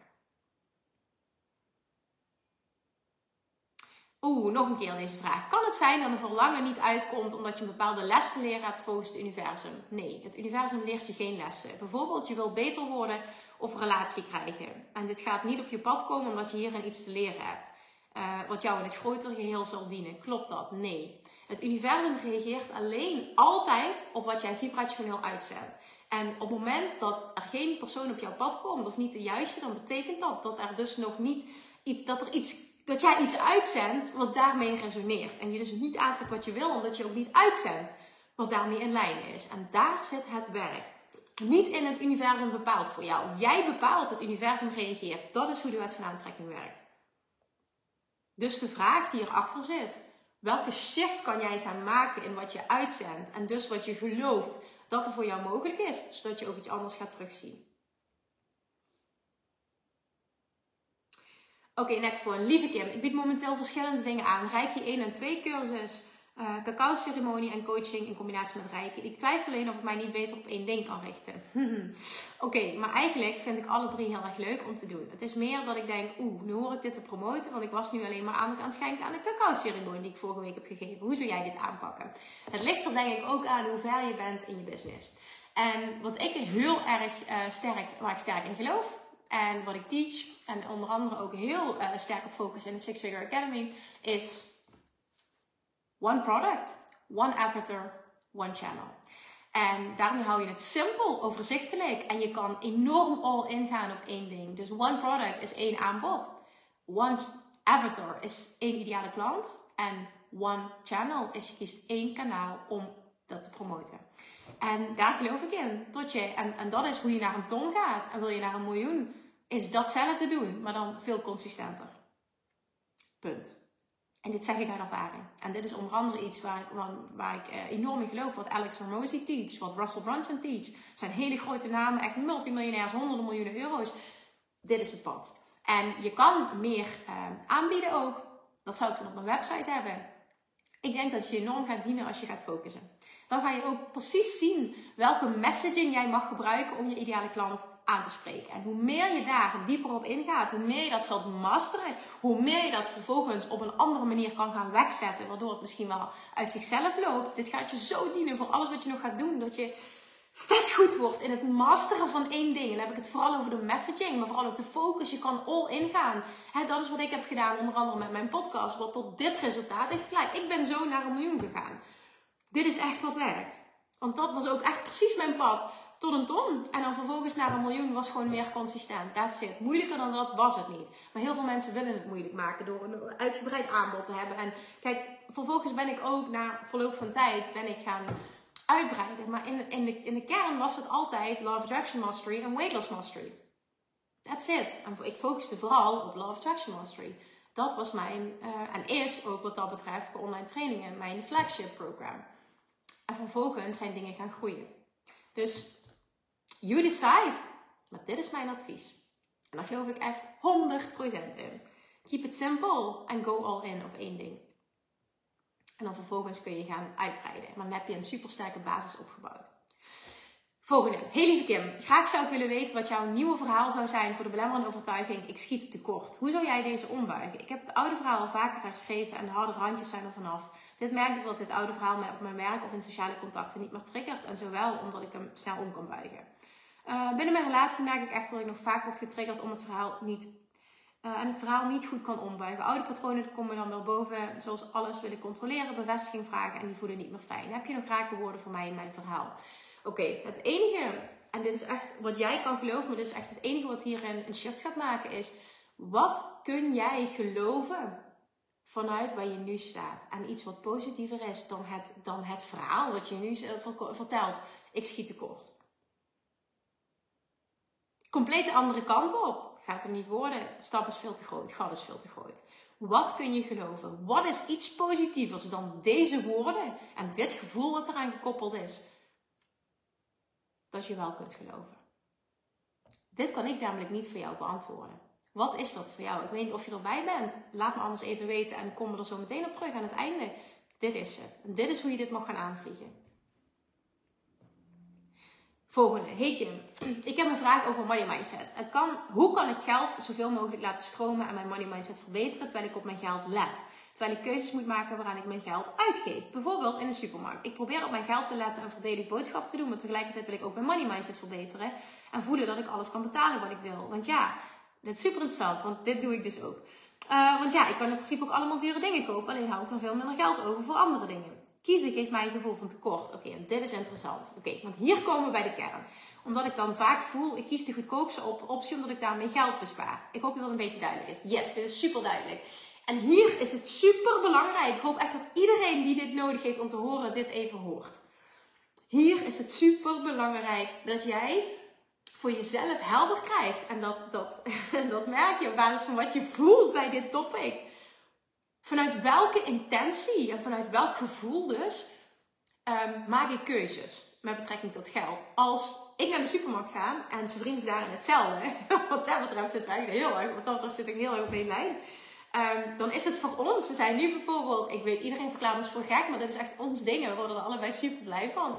Oeh, nog een keer deze vraag. Kan het zijn dat een verlangen niet uitkomt omdat je een bepaalde les te leren hebt volgens het universum? Nee, het universum leert je geen lessen. Bijvoorbeeld, je wil beter worden of relatie krijgen. En dit gaat niet op je pad komen omdat je hierin iets te leren hebt. Uh, wat jou in het grotere geheel zal dienen. Klopt dat? Nee. Het universum reageert alleen altijd op wat jij vibrationeel uitzendt. En op het moment dat er geen persoon op jouw pad komt of niet de juiste, dan betekent dat dat er dus nog niet iets, dat er iets, dat jij iets uitzendt wat daarmee resoneert. En je dus niet aantrekt wat je wil, omdat je ook niet uitzendt wat daarmee in lijn is. En daar zit het werk. Niet in het universum bepaald voor jou. Jij bepaalt, het universum reageert. Dat is hoe de wet van aantrekking werkt. Dus de vraag die erachter zit. Welke shift kan jij gaan maken in wat je uitzendt en dus wat je gelooft dat er voor jou mogelijk is, zodat je ook iets anders gaat terugzien. Oké, next one. Lieve Kim, ik bied momenteel verschillende dingen aan. Reiki 1 en 2 cursus, uh, cacao ceremonie en coaching in combinatie met Reiki. Ik twijfel alleen of ik mij niet beter op één ding kan richten. Oké, maar eigenlijk vind ik alle drie heel erg leuk om te doen. Het is meer dat ik denk, oeh, nu hoor ik dit te promoten, want ik was nu alleen maar aandacht aan het schenken aan de cacao ceremonie die ik vorige week heb gegeven. Hoe zou jij dit aanpakken? Het ligt er denk ik ook aan hoe ver je bent in je business. En wat ik heel erg uh, sterk, waar ik sterk in geloof, en wat ik teach, en onder andere ook heel uh, sterk op focus in de Six Figure Academy, is One product, one avatar, one channel. En daarmee hou je het simpel, overzichtelijk. En je kan enorm all in gaan op één ding. Dus one product is één aanbod. One avatar is één ideale klant. En one channel is je kiest één kanaal om dat te promoten. En daar geloof ik in. Tot je, en, en dat is hoe je naar een ton gaat. En wil je naar een miljoen, is datzelfde doen, maar dan veel consistenter. Punt. En dit zeg ik uit ervaring. En dit is onder andere iets waar ik, waar ik eh, enorm in geloof. Wat Alex Hormozy teach, wat Russell Brunson teach. zijn hele grote namen, echt multimiljonairs, honderden miljoenen euro's. Dit is het pad. En je kan meer uh, aanbieden ook. Dat zou ik dan op mijn website hebben. Ik denk dat je enorm gaat dienen als je gaat focussen. Dan ga je ook precies zien welke messaging jij mag gebruiken om je ideale klant aan te spreken. En hoe meer je daar dieper op ingaat, hoe meer je dat zult masteren, hoe meer je dat vervolgens op een andere manier kan gaan wegzetten, waardoor het misschien wel uit zichzelf loopt. Dit gaat je zo dienen voor alles wat je nog gaat doen, dat je vet goed wordt in het masteren van één ding. En dan heb ik het vooral over de messaging, maar vooral ook de focus. Je kan all in gaan. dat is wat ik heb gedaan, onder andere met mijn podcast, wat tot dit resultaat heeft geleid. Ik ben zo naar een miljoen gegaan. Dit is echt wat werkt. Want dat was ook echt precies mijn pad. tot een ton. En dan vervolgens naar een miljoen was gewoon meer consistent. That's it. Moeilijker dan dat was het niet. Maar heel veel mensen willen het moeilijk maken door een uitgebreid aanbod te hebben. En kijk, vervolgens ben ik ook na verloop van tijd ben ik gaan uitbreiden. Maar in, in, de, in de kern was het altijd Love Attraction Mastery en Weight Loss Mastery. That's it. Ik focuste vooral op Love Attraction Mastery. Dat was mijn, uh, en is ook wat dat betreft voor online trainingen, mijn flagship program. En vervolgens zijn dingen gaan groeien. Dus you decide. Maar dit is mijn advies. En daar geloof ik echt 100% in. Keep it simple and go all in op één ding. En dan vervolgens kun je gaan uitbreiden. Maar dan heb je een supersterke basis opgebouwd. Volgende. Hey lieve Kim, graag zou ik willen weten wat jouw nieuwe verhaal zou zijn voor de belemmerende overtuiging ik schiet tekort. Hoe zou jij deze ombuigen? Ik heb het oude verhaal al vaker herschreven en de harde randjes zijn er vanaf. Dit merk ik dat dit oude verhaal mij op mijn werk of in sociale contacten niet meer triggert en zowel omdat ik hem snel om kan buigen. Uh, binnen mijn relatie merk ik echt dat ik nog vaak word getriggerd om het verhaal niet uh, en het verhaal niet goed kan ombuigen. Oude patronen komen dan weer boven, zoals alles willen controleren, bevestiging vragen en die voelen niet meer fijn. Heb je nog rake woorden voor mij in mijn verhaal? Oké, het enige, en dit is echt wat jij kan geloven, maar dit is echt het enige wat hierin een shift gaat maken, is wat kun jij geloven vanuit waar je nu staat? En iets wat positiever is dan het, dan het verhaal wat je nu vertelt. Ik schiet tekort. Compleet de andere kant op. Gaat hem niet worden. Stap is veel te groot. Gat is veel te groot. Wat kun je geloven? Wat is iets positievers dan deze woorden en dit gevoel wat eraan gekoppeld is? dat je wel kunt geloven. Dit kan ik namelijk niet voor jou beantwoorden. Wat is dat voor jou? Ik weet niet of je erbij bent. Laat me anders even weten en kom er zo meteen op terug aan het einde. Dit is het. En dit is hoe je dit mag gaan aanvliegen. Volgende. Hey Kim, ik heb een vraag over money mindset. Het kan, hoe kan ik geld zoveel mogelijk laten stromen en mijn money mindset verbeteren terwijl ik op mijn geld let? Terwijl ik keuzes moet maken waaraan ik mijn geld uitgeef. Bijvoorbeeld in de supermarkt. Ik probeer op mijn geld te letten en voordelig boodschappen te doen. Maar tegelijkertijd wil ik ook mijn money mindset verbeteren. En voelen dat ik alles kan betalen wat ik wil. Want ja, dit is super interessant. Want dit doe ik dus ook. Uh, want ja, ik kan in principe ook allemaal dure dingen kopen. Alleen hou ik dan veel minder geld over voor andere dingen. Kiezen geeft mij een gevoel van tekort. Oké, en dit is interessant. Oké, want hier komen we bij de kern. Omdat ik dan vaak voel, ik kies de goedkoopste op optie omdat ik daarmee geld bespaar. Ik hoop dat dat een beetje duidelijk is. Yes, dit is super duidelijk. En hier is het super belangrijk. Ik hoop echt dat iedereen die dit nodig heeft om te horen, dit even hoort. Hier is het super belangrijk dat jij voor jezelf helder krijgt. En dat, dat, dat merk je op basis van wat je voelt bij dit topic. Vanuit welke intentie en vanuit welk gevoel dus um, maak ik keuzes met betrekking tot geld. Als ik naar de supermarkt ga en zijn vriend is daarin hetzelfde. Wat dat betreft zitten wij heel erg, wat dat zit ik heel erg op één lijn. Um, dan is het voor ons. We zijn nu bijvoorbeeld, ik weet, iedereen verklaart ons voor gek, maar dit is echt ons ding. We worden er allebei super blij van.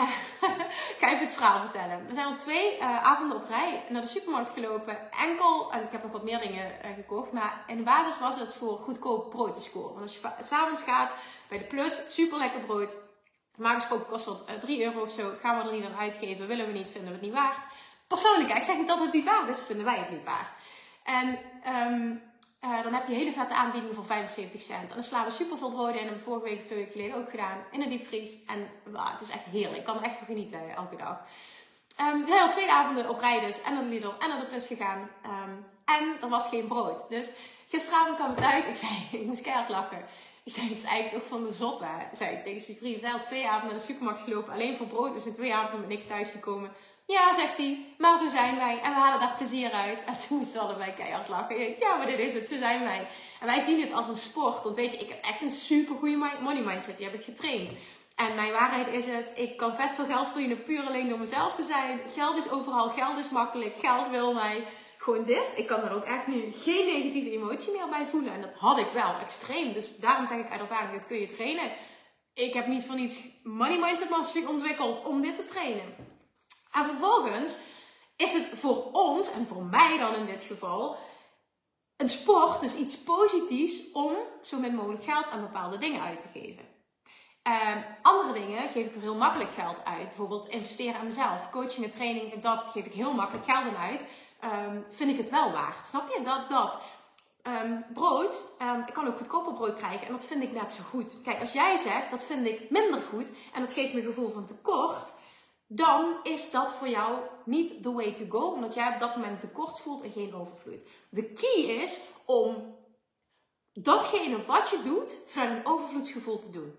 Ik ga even het verhaal vertellen. We zijn al twee uh, avonden op rij naar de supermarkt gelopen. Enkel, en ik heb nog wat meer dingen uh, gekocht, maar in de basis was het voor goedkoop brood te scoren. Want als je s'avonds gaat bij de Plus, super lekker brood. Maar gesproken kost dat uh, eh, 3 euro of zo. Gaan we er niet aan uitgeven, willen we niet, vinden we het niet waard. Persoonlijk, ik zeg niet dat het niet waard is, vinden wij het niet waard. En um, uh, dan heb je hele vette aanbiedingen voor 75 cent. En dan slaan we super veel broden in. Dat vorige week of twee weken geleden ook gedaan. In de diepvries. En het is echt heerlijk. Ik kan er echt van genieten elke dag. Um, we zijn al twee avonden op rij dus. En naar de Lidl en naar de Plus gegaan. Um, en er was geen brood. Dus gisteravond kwam het uit. Ik zei, ik moest keihard lachen. Ik zei, het is eigenlijk toch van de zotte. Zei ik tegen Sifri. We zijn al twee avonden naar de supermarkt gelopen. Alleen voor brood. We zijn twee avonden niks thuis gekomen. Ja, zegt hij, maar zo zijn wij. En we halen daar plezier uit. En toen hadden wij keihard lachen. Ja, maar dit is het, zo zijn wij. En wij zien het als een sport. Want weet je, ik heb echt een super goede money mindset. Die heb ik getraind. En mijn waarheid is het, ik kan vet veel geld verdienen puur alleen door mezelf te zijn. Geld is overal, geld is makkelijk, geld wil mij. Gewoon dit. Ik kan er ook echt nu geen negatieve emotie meer bij voelen. En dat had ik wel, extreem. Dus daarom zeg ik uit ervaring, dat kun je trainen. Ik heb niet voor niets money mindset mastery ontwikkeld om dit te trainen. En vervolgens is het voor ons, en voor mij dan in dit geval, een sport, dus iets positiefs om zo min mogelijk geld aan bepaalde dingen uit te geven. Um, andere dingen geef ik er heel makkelijk geld uit. Bijvoorbeeld investeren aan mezelf. Coaching en training, dat geef ik heel makkelijk geld aan uit. Um, vind ik het wel waard. Snap je? Dat, dat. Um, brood, ik kan ook goedkoper brood krijgen en dat vind ik net zo goed. Kijk, als jij zegt dat vind ik minder goed en dat geeft me een gevoel van tekort, dan is dat voor jou niet the way to go, omdat jij op dat moment tekort voelt en geen overvloed. De key is om datgene wat je doet vanuit een overvloedsgevoel te doen.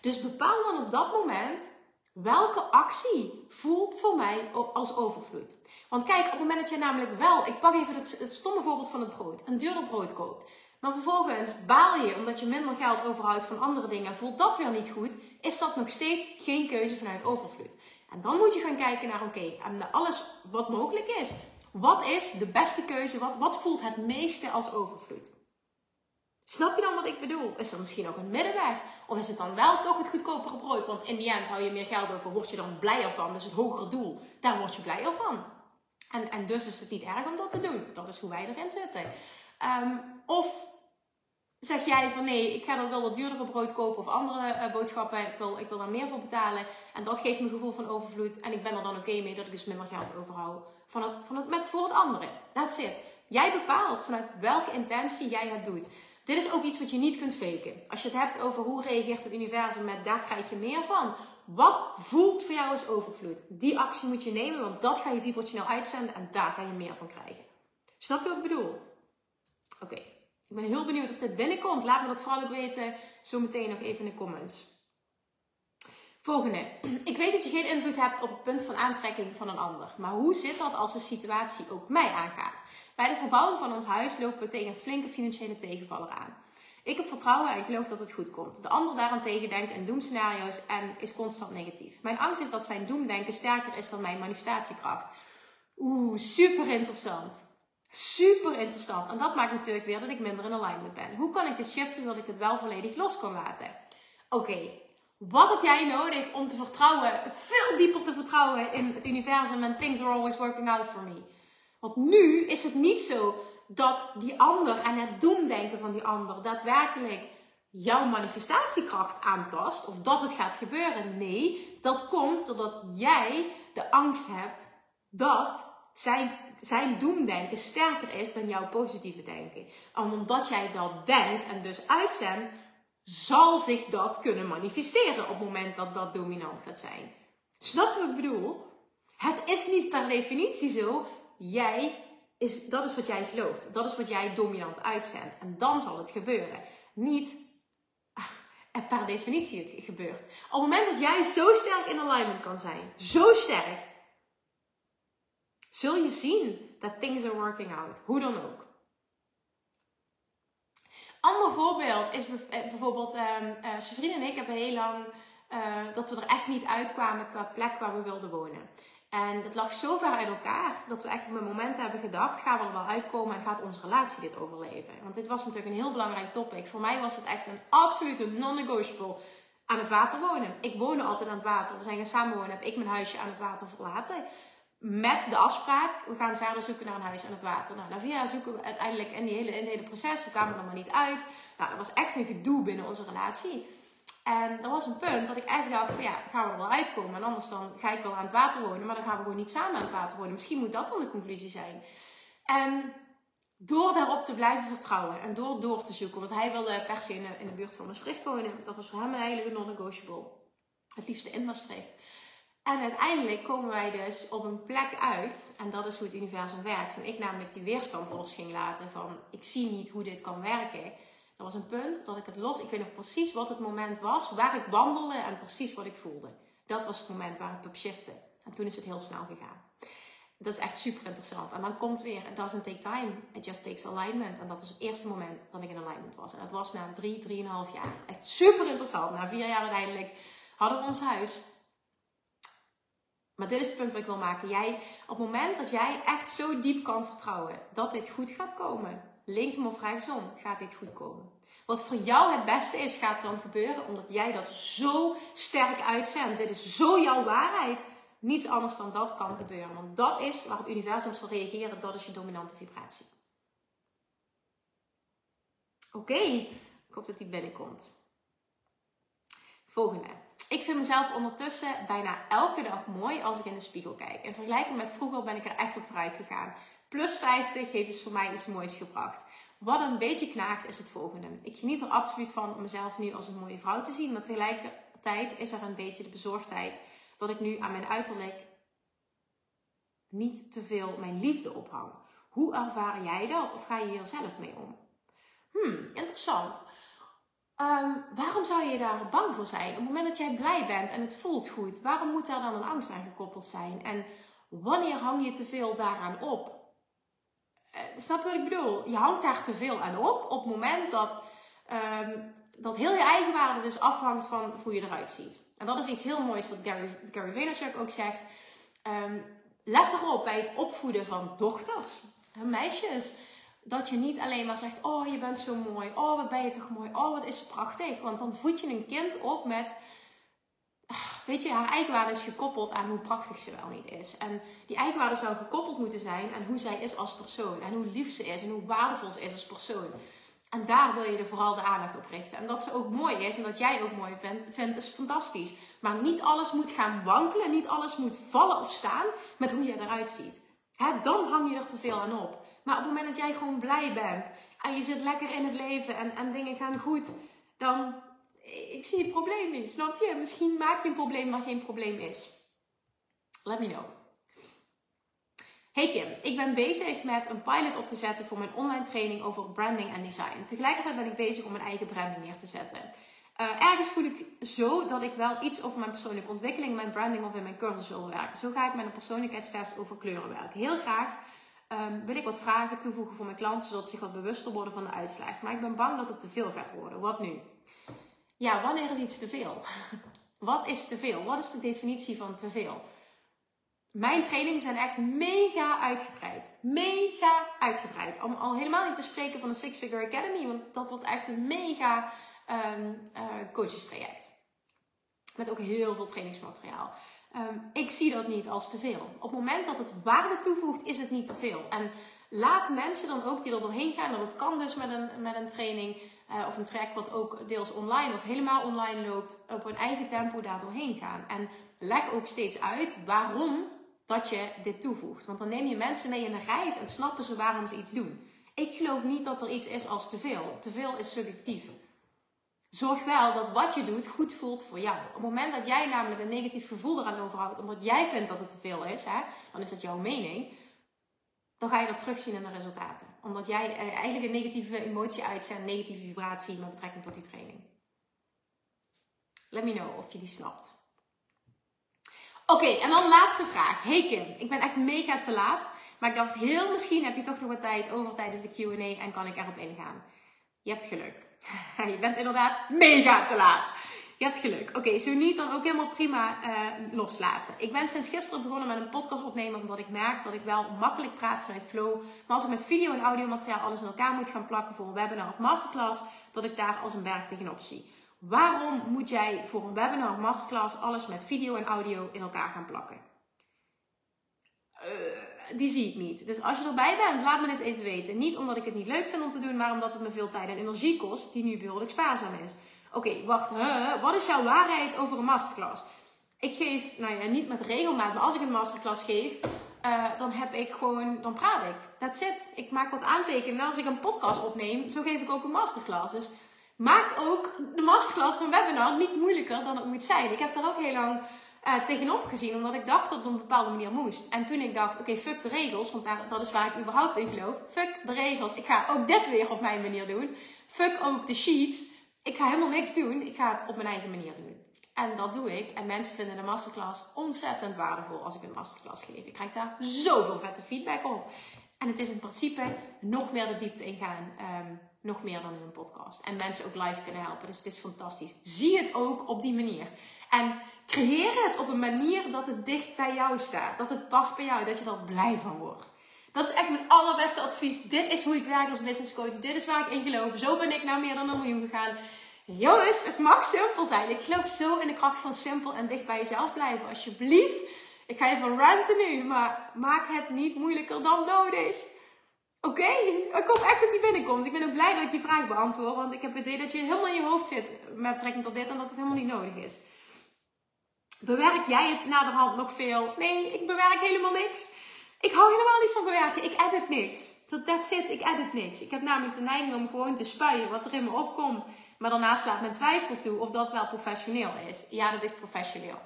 Dus bepaal dan op dat moment welke actie voelt voor mij als overvloed. Want kijk, op het moment dat je namelijk wel, ik pak even het, stomme voorbeeld van het brood, een duurder brood koopt. Maar vervolgens baal je omdat je minder geld overhoudt van andere dingen, voelt dat weer niet goed, is dat nog steeds geen keuze vanuit overvloed. En dan moet je gaan kijken naar, oké, okay, alles wat mogelijk is. Wat is de beste keuze? Wat, wat voelt het meeste als overvloed? Snap je dan wat ik bedoel? Is er misschien ook een middenweg? Of is het dan wel toch het goedkopere brood? Want in die end hou je meer geld over, word je dan blijer van. Dus het hogere doel, daar word je blijer van. En, en dus is het niet erg om dat te doen. Dat is hoe wij erin zitten. Um, of zeg jij van nee, ik ga dan wel wat duurdere brood kopen of andere uh, boodschappen. Ik wil, ik wil daar meer voor betalen. En dat geeft me een gevoel van overvloed. En ik ben er dan oké mee dat ik dus minder geld overhoud van het, van het, met voor het andere. That's it. Jij bepaalt vanuit welke intentie jij het doet. Dit is ook iets wat je niet kunt faken. Als je het hebt over hoe reageert het universum met daar krijg je meer van. Wat voelt voor jou als overvloed? Die actie moet je nemen, want dat ga je vibrationeel uitzenden en daar ga je meer van krijgen. Snap je wat ik bedoel? Oké. Ik ben heel benieuwd of dit binnenkomt. Laat me dat vooral ook weten zometeen nog even in de comments. Volgende. Ik weet dat je geen invloed hebt op het punt van aantrekking van een ander. Maar hoe zit dat als de situatie ook mij aangaat? Bij de verbouwing van ons huis lopen we tegen een flinke financiële tegenvaller aan. Ik heb vertrouwen en ik geloof dat het goed komt. De ander daarentegen denkt in doemscenario's en is constant negatief. Mijn angst is dat zijn doemdenken sterker is dan mijn manifestatiekracht. Oeh, super interessant. Super interessant. En dat maakt natuurlijk weer dat ik minder in alignment ben. Hoe kan ik dit shiften zodat ik het wel volledig los kan laten? Oké, wat heb jij nodig om te vertrouwen, veel dieper te vertrouwen in het universum en things are always working out for me? Want nu is het niet zo dat die ander en het doemdenken van die ander daadwerkelijk jouw manifestatiekracht aanpast of dat het gaat gebeuren. Nee, dat komt doordat jij de angst hebt dat zijn, zijn doemdenken sterker is dan jouw positieve denken. En omdat jij dat denkt en dus uitzendt, zal zich dat kunnen manifesteren op het moment dat dat dominant gaat zijn. Snap wat ik bedoel? Het is niet per definitie zo. Jij is, dat is wat jij gelooft. Dat is wat jij dominant uitzendt. En dan zal het gebeuren. Niet ah, per definitie het gebeurt. Op het moment dat jij zo sterk in alignment kan zijn, zo sterk, zul je zien dat things are working out. Hoe dan ook. Ander voorbeeld is eh, bijvoorbeeld, um, uh, en ik hebben heel lang uh, dat we er echt niet uitkwamen qua plek waar we wilden wonen. En het lag zo ver uit elkaar dat we echt op een moment hebben gedacht: gaan we er wel uitkomen en gaat onze relatie dit overleven? Want dit was natuurlijk een heel belangrijk topic. Voor mij was het echt een absolute non-negotiable aan het water wonen. Ik woonde altijd aan het water. We zijn gaan samenwonen, heb ik mijn huisje aan het water verlaten met de afspraak, we gaan verder zoeken naar een huis aan het water. Nou, na zoeken we uiteindelijk in, die hele, in het hele proces, we kwamen er maar niet uit. Nou, dat was echt een gedoe binnen onze relatie. En er was een punt dat ik eigenlijk dacht van ja, gaan we er wel uitkomen. En anders dan ga ik wel aan het water wonen, maar dan gaan we gewoon niet samen aan het water wonen. Misschien moet dat dan de conclusie zijn. En door daarop te blijven vertrouwen en door door te zoeken, want hij wilde per se in de, in de buurt van Maastricht wonen. Dat was voor hem een non-negotiable. Het liefste in Maastricht. En uiteindelijk komen wij dus op een plek uit, en dat is hoe het universum werkt. Toen ik namelijk die weerstand los ging laten van ik zie niet hoe dit kan werken. Er was een punt dat ik het los, ik weet nog precies wat het moment was, waar ik wandelde en precies wat ik voelde. Dat was het moment waar ik op shifte. En toen is het heel snel gegaan. Dat is echt super interessant. En dan komt weer, it doesn't take time, it just takes alignment. En dat is het eerste moment dat ik in alignment was. En dat was na drie, drieënhalf jaar. Echt super interessant. Na vier jaar uiteindelijk hadden we ons huis. Maar dit is het punt wat ik wil maken. Jij, op het moment dat jij echt zo diep kan vertrouwen dat dit goed gaat komen, linksom of rechtsom, gaat dit goed komen. Wat voor jou het beste is, gaat dan gebeuren omdat jij dat zo sterk uitzendt. Dit is zo jouw waarheid. Niets anders dan dat kan gebeuren. Want dat is waar het universum zal reageren. Dat is je dominante vibratie. Oké, ik hoop dat die binnenkomt. Volgende. Ik vind mezelf ondertussen bijna elke dag mooi als ik in de spiegel kijk. In vergelijking met vroeger ben ik er echt op vooruit gegaan. Plus 50 heeft dus voor mij iets moois gebracht. Wat een beetje knaagt is het volgende. Ik geniet er absoluut van om mezelf nu als een mooie vrouw te zien. Maar tegelijkertijd is er een beetje de bezorgdheid dat ik nu aan mijn uiterlijk niet te veel mijn liefde ophang. Hoe ervaar jij dat? Of ga je hier zelf mee om? Hmm, interessant. Ehm, waarom zou je daar bang voor zijn? Op het moment dat jij blij bent en het voelt goed, waarom moet daar dan een angst aan gekoppeld zijn? En wanneer hang je te veel daaraan op? Uh, snap je wat ik bedoel? Je hangt daar te veel aan op op het moment dat, um, dat heel je eigenwaarde dus afhangt van hoe je eruit ziet. En dat is iets heel moois wat Gary, Gary Vaynerchuk ook zegt. Um, let erop bij het opvoeden van dochters, meisjes dat je niet alleen maar zegt: Oh, je bent zo mooi. Oh, wat ben je toch mooi. Oh, wat is prachtig. Want dan voed je een kind op met. Weet je, haar eigenwaarde is gekoppeld aan hoe prachtig ze wel niet is. En die eigenwaarde zou gekoppeld moeten zijn aan hoe zij is als persoon. En hoe lief ze is en hoe waardevol ze is als persoon. En daar wil je er vooral de aandacht op richten. En dat ze ook mooi is en dat jij ook mooi bent, vindt, is fantastisch. Maar niet alles moet gaan wankelen. Niet alles moet vallen of staan met hoe je eruit ziet. dan hang je er te veel aan op. Maar op het moment dat jij gewoon blij bent en je zit lekker in het leven en, en dingen gaan goed, dan ik zie het probleem niet. Snap je? Misschien maak je een probleem waar geen probleem is. Let me know. Hey Kim, ik ben bezig met een pilot op te zetten voor mijn online training over branding en design. Tegelijkertijd ben ik bezig om mijn eigen branding neer te zetten. Uh, ergens voel ik zo dat ik wel iets over mijn persoonlijke ontwikkeling, mijn branding of in mijn cursus wil werken. Zo ga ik met een persoonlijkheidstest over kleuren werken. Heel graag um, wil ik wat vragen toevoegen voor mijn klanten, zodat ze zich wat bewuster worden van de uitslag. Maar ik ben bang dat het te veel gaat worden. Wat nu? Ja, wanneer is iets te veel? wat is te veel? Wat is de definitie van te veel? Mijn trainingen zijn echt mega uitgebreid. Mega uitgebreid. Om al helemaal niet te spreken van een Six Figure Academy, want dat wordt echt een mega um, uh, coaches traject. Met ook heel veel trainingsmateriaal. Ehm, ik zie dat niet als te veel. Op het moment dat het waarde toevoegt, is het niet te veel. En laat mensen dan ook die er doorheen gaan. Dat kan dus met een, met een training uh, of een track wat ook deels online of helemaal online loopt, op hun eigen tempo daar doorheen gaan. En leg ook steeds uit waarom dat je dit toevoegt. Want dan neem je mensen mee in de reis en snappen ze waarom ze iets doen. Ik geloof niet dat er iets is als te veel. Te veel is subjectief zorg wel dat wat je doet goed voelt voor jou. Op het moment dat jij namelijk een negatief gevoel eraan overhoudt, omdat jij vindt dat het te veel is, hè, dan is dat jouw mening. Dan ga je dat terugzien in de resultaten. Omdat jij eh, eigenlijk een negatieve emotie uitzendt, negatieve vibratie met betrekking tot die training. Let me know of je die snapt. Oké, en dan laatste vraag. Hey Kim, ik ben echt mega te laat. Maar ik dacht, heel misschien heb je toch nog wat tijd over tijdens de QA en kan ik erop ingaan. Je hebt geluk. je bent inderdaad mega te laat. Je hebt geluk. Oké, zo niet, dan ook helemaal prima uh, loslaten. Ik ben sinds gisteren begonnen met een podcast opnemen, omdat ik merk dat ik wel makkelijk praat vanuit flow. Maar als ik met video en audiomateriaal alles in elkaar moet gaan plakken voor een webinar of masterclass, dat ik daar als een berg tegenop zie. Waarom moet jij voor een webinar of masterclass alles met video en audio in elkaar gaan plakken? Uh, die zie ik niet. Dus als je erbij bent, laat me het even weten. Niet omdat ik het niet leuk vind om te doen, maar omdat het me veel tijd en energie kost, die nu behoorlijk spaarzaam is. Oké, wacht. Huh? Wat is jouw waarheid over een masterclass? Ik geef, nou ja, niet met regelmaat, maar als ik een masterclass geef, uh, dan heb ik gewoon, dan praat ik. That's it. Ik maak wat aantekeningen. En als ik een podcast opneem, zo geef ik ook een masterclass. Dus maak ook de masterclass van webinar niet moeilijker dan het moet zijn. Ik heb daar ook heel lang uh, tegenop gezien. Omdat ik dacht dat het op een bepaalde manier moest. En toen ik dacht, oké, fuck de regels. Want daar, dat is waar ik überhaupt in geloof. Fuck de regels. Ik ga ook dit weer op mijn manier doen. Fuck ook de sheets. Ik ga helemaal niks doen. Ik ga het op mijn eigen manier doen. En dat doe ik. En mensen vinden de masterclass ontzettend waardevol als ik een masterclass geef. Ik krijg daar zoveel vette feedback op. En het is in principe nog meer de diepte ingaan. Um, nog meer dan in een podcast. En mensen ook live kunnen helpen. Dus het is fantastisch. Zie het ook op die manier. En creëer het op een manier dat het dicht bij jou staat. Dat het past bij jou. Dat je er blij van wordt. Dat is echt mijn allerbeste advies. Dit is hoe ik werk als business coach. Dit is waar ik in geloof. Zo ben ik naar meer dan een miljoen gegaan. Jongens, het mag simpel zijn. Ik geloof zo in de kracht van simpel en dicht bij jezelf blijven. Alsjeblieft. Ik ga even ranten nu, maar maak het niet moeilijker dan nodig. Oké, ik hoop echt dat die binnenkomt. Ik ben ook blij dat ik je vraag beantwoord. Want ik heb het idee dat je helemaal in je hoofd zit met betrekking tot dit en dat het helemaal niet nodig is. Bewerk jij het naderhand nog veel? Nee, ik bewerk helemaal niks. Ik hou helemaal niet van bewerken. Ik edit niks. That's it, ik edit niks. Ik heb namelijk de neiging om gewoon te spuien wat er in me opkomt. Maar daarna slaat mijn twijfel toe of dat wel professioneel is. Ja, dat is professioneel.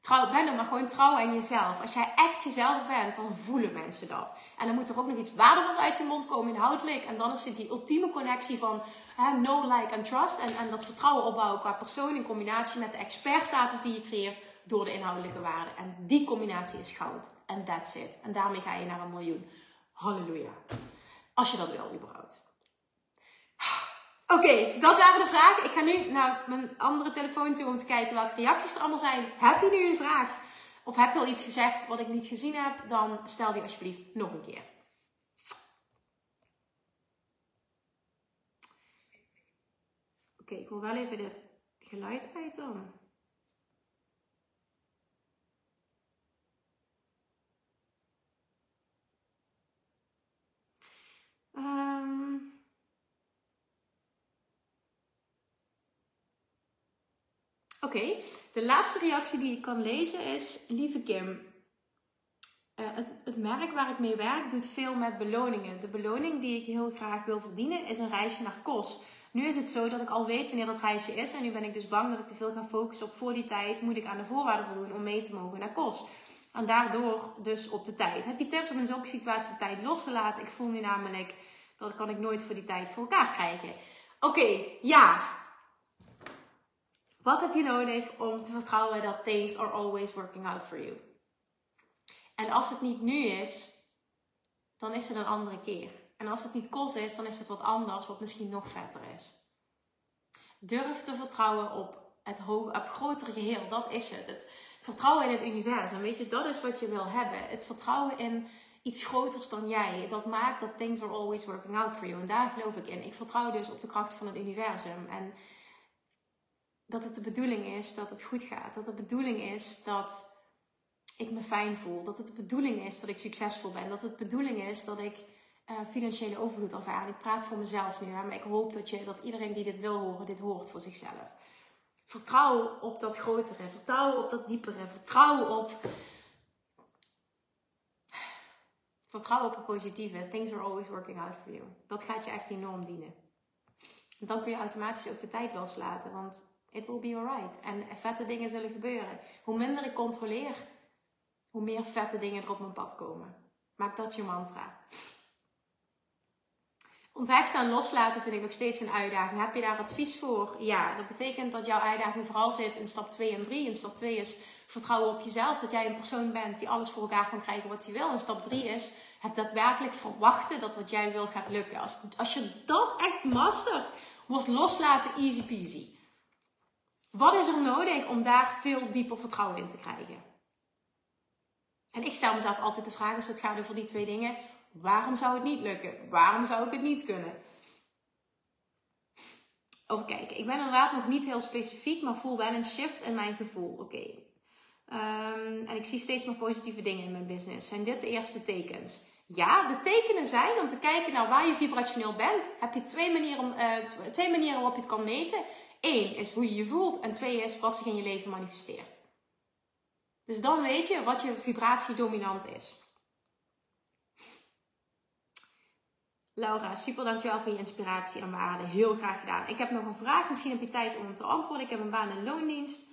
Trouw, ben er maar gewoon trouw aan jezelf. Als jij echt jezelf bent, dan voelen mensen dat. En dan moet er ook nog iets waardevols uit je mond komen, inhoudelijk. En dan is het die ultieme connectie van hè, know, like en trust. En, en dat vertrouwen opbouwen qua persoon in combinatie met de expertstatus die je creëert door de inhoudelijke waarde. En die combinatie is goud. En that's it. En daarmee ga je naar een miljoen. Halleluja. Als je dat wil, überhaupt. Oké, dat waren de vragen. Ik ga nu naar mijn andere telefoon toe om te kijken welke reacties er allemaal zijn. Heb je nu een vraag? Of heb je al iets gezegd wat ik niet gezien heb? Dan stel die alsjeblieft nog een keer. Oké, ik wil wel even dit geluid uit dan. Um, Oké, de laatste reactie die ik kan lezen is: Lieve Kim, uh, het, het, merk waar ik mee werk doet veel met beloningen. De beloning die ik heel graag wil verdienen is een reisje naar Kos. Nu is het zo dat ik al weet wanneer dat reisje is. En nu ben ik dus bang dat ik te veel ga focussen op voor die tijd. Moet ik aan de voorwaarden voldoen om mee te mogen naar Kos. En daardoor dus op de tijd. Heb je tips om in zulke situaties de tijd los te laten? Ik voel nu namelijk dat kan ik nooit voor die tijd voor elkaar krijgen. Oké, ja. Wat heb je nodig om te vertrouwen dat things are always working out for you? En als het niet nu is, dan is het een andere keer. En als het niet kost is, dan is het wat anders, wat misschien nog vetter is. Durf te vertrouwen op het hoog, op grotere geheel. Dat is het. Het vertrouwen in het universum. Weet je, dat is wat je wil hebben. Het vertrouwen in iets groters dan jij. Dat maakt dat things are always working out for you. En daar geloof ik in. Ik vertrouw dus op de kracht van het universum. En dat het de bedoeling is dat het goed gaat. Dat de bedoeling is dat ik me fijn voel. Dat het de bedoeling is dat ik succesvol ben. Dat het de bedoeling is dat ik uh, financiële overvloed ervaar. Ik praat voor mezelf nu, maar ik hoop dat, je, dat iedereen die dit wil horen, dit hoort voor zichzelf. Vertrouw op dat grotere. Vertrouw op dat diepere. Vertrouw op Vertrouw op het positieve. Things are always working out for you. Dat gaat je echt enorm dienen. En dan kun je automatisch ook de tijd loslaten, want it will be alright. En vette dingen zullen gebeuren. Hoe minder ik controleer, hoe meer vette dingen er op mijn pad komen. Maak dat je mantra. Onthechten en loslaten vind ik nog steeds een uitdaging. Heb je daar advies voor? Ja, dat betekent dat jouw uitdaging vooral zit in stap 2 en 3. In stap 2 is vertrouwen op jezelf. Dat jij een persoon bent die alles voor elkaar kan krijgen wat hij wil. En stap 3 is het daadwerkelijk verwachten dat wat jij wil gaat lukken. Als, als je dat echt mastert, wordt loslaten easy peasy. Wat is er nodig om daar veel dieper vertrouwen in te krijgen? En ik stel mezelf altijd de vraag als het gaat over die twee dingen. Waarom zou het niet lukken? Waarom zou ik het niet kunnen? Over kijken. Ik ben inderdaad nog niet heel specifiek, maar voel wel een shift in mijn gevoel. Oké. Ehm, en ik zie steeds meer positieve dingen in mijn business. Zijn dit de eerste tekens? Ja, de tekenen zijn om te kijken naar waar je vibrationeel bent. Heb je twee manieren, uh, twee manieren waarop je het kan meten. Eén is hoe je je voelt. En twee is wat zich in je leven manifesteert. Dus dan weet je wat je vibratie dominant is. Laura, super dankjewel voor je inspiratie en waarde. Heel graag gedaan. Ik heb nog een vraag. Misschien heb je tijd om te antwoorden. Ik heb een baan in loondienst.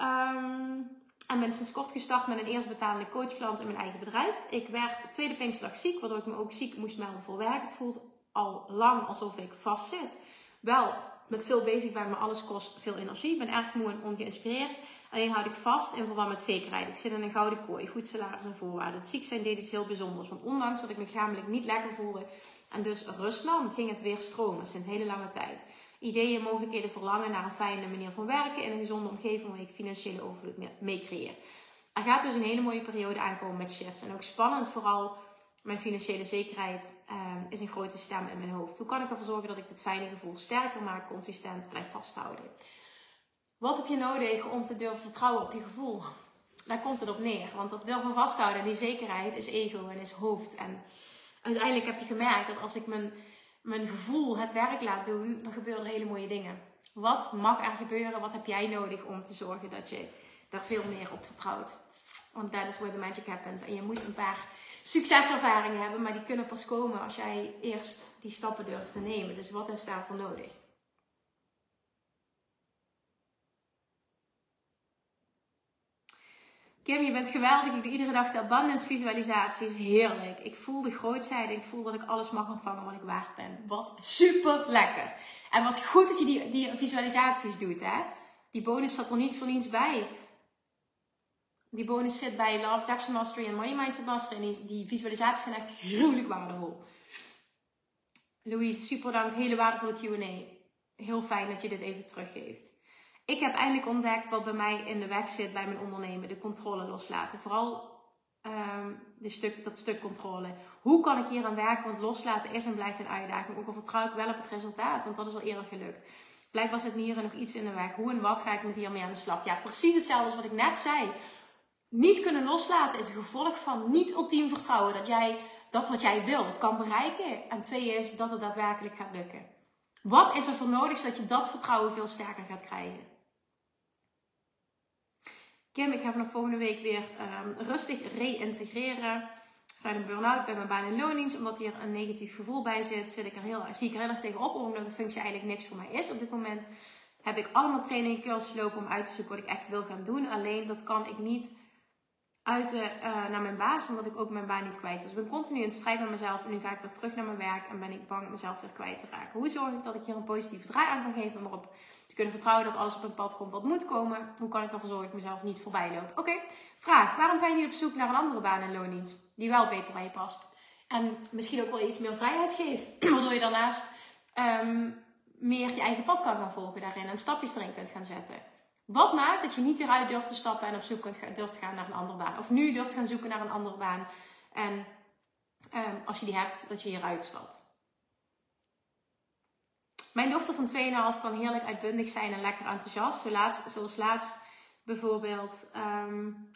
Um, en ben sinds kort gestart met een eerst betalende coachklant in mijn eigen bedrijf. Ik werd de tweede Pinksterdag ziek, waardoor ik me ook ziek moest melden voor werk. Het voelt al lang alsof ik vast zit. Wel met veel bezig ben, maar alles kost veel energie. Ik ben erg moe en ongeïnspireerd. Alleen houd ik vast in verband met zekerheid. Ik zit in een gouden kooi, goed salaris en voorwaarden. Het ziek zijn deed iets heel bijzonders. Want ondanks dat ik me lichamelijk niet lekker voelde en dus nam, ging het weer stromen sinds hele lange tijd ideeën, mogelijkheden, verlangen naar een fijne manier van werken in een gezonde omgeving waar ik financiële overvloed mee creëer. Er gaat dus een hele mooie periode aankomen met shifts. En ook spannend, vooral mijn financiële zekerheid uh, is een grote stem in mijn hoofd. Hoe kan ik ervoor zorgen dat ik dit fijne gevoel sterker maak, consistent blijf vasthouden? Wat heb je nodig om te durven vertrouwen op je gevoel? Daar komt het op neer. Want dat durven vasthouden, die zekerheid, is ego en is hoofd. En uiteindelijk heb je gemerkt dat als ik mijn mijn gevoel het werk laat doen, dan gebeuren hele mooie dingen. Wat mag er gebeuren? Wat heb jij nodig om te zorgen dat je daar veel meer op vertrouwt? Want that is where the magic happens. En je moet een paar succeservaringen hebben, maar die kunnen pas komen als jij eerst die stappen durft te nemen. Dus wat is daarvoor nodig? Kim, je bent geweldig. Ik doe iedere dag de abundance visualisatie. is heerlijk. Ik voel de grootheid. Ik voel dat ik alles mag ontvangen wat ik waard ben. Wat super lekker. En wat goed dat je die, die visualisaties doet, hè. Die bonus zat er niet voor niets bij. Die bonus zit bij Love Jackson Mastery en Money Mindset Mastery. En die, visualisaties zijn echt gruwelijk waardevol. Louise, super bedankt. Hele waardevolle Q&A. Heel fijn dat je dit even teruggeeft. Ik heb eindelijk ontdekt wat bij mij in de weg zit bij mijn ondernemen. De controle loslaten. Vooral de stuk, dat stuk controle. Hoe kan ik hier aan werken? Want loslaten is en blijft een uitdaging. Ook al vertrouw ik wel op het resultaat. Want dat is al eerder gelukt. Blijkbaar zit hier nog iets in de weg. Hoe en wat ga ik met hiermee aan de slag? Ja, precies hetzelfde als wat ik net zei. Niet kunnen loslaten is een gevolg van niet ultiem vertrouwen. Dat jij dat wat jij wil kan bereiken. En twee is dat het daadwerkelijk gaat lukken. Wat is er voor nodig zodat je dat vertrouwen veel sterker gaat krijgen? Kim, ik ga vanaf volgende week weer um, rustig reïntegreren. Vanuit een burn-out bij mijn baan in loondienst. Omdat hier een negatief gevoel bij zit, zit ik er heel, zie ik er heel erg tegenop. Omdat de functie eigenlijk niks voor mij is op dit moment. Heb ik allemaal trainingen, cursussen lopen om uit te zoeken wat ik echt wil gaan doen. Alleen dat kan ik niet uiten uh, naar mijn baas, omdat ik ook mijn baan niet kwijt. Dus ik ben continu in strijd met mezelf en nu ga ik weer terug naar mijn werk en ben ik bang mezelf weer kwijt te raken. Hoe zorg ik dat ik hier een positieve draai aan kan geven erop te kunnen vertrouwen dat alles op een pad komt wat moet komen? Hoe kan ik ervoor zorgen dat ik mezelf niet voorbij loop? Oké, vraag. Waarom ga je niet op zoek naar een andere baan in loondienst die wel beter bij je past? En misschien ook wel iets meer vrijheid geeft, waardoor je daarnaast um, meer je eigen pad kan gaan volgen daarin en stapjes erin kunt gaan zetten. Wat maakt dat je niet hieruit durft te stappen en op zoek durft te gaan naar een andere baan? Of nu durft te gaan zoeken naar een andere baan. En um, als je die hebt, dat je hieruit stapt. Mijn dochter van 2,5 kan heerlijk uitbundig zijn en lekker enthousiast. Zoals laatst bijvoorbeeld, um,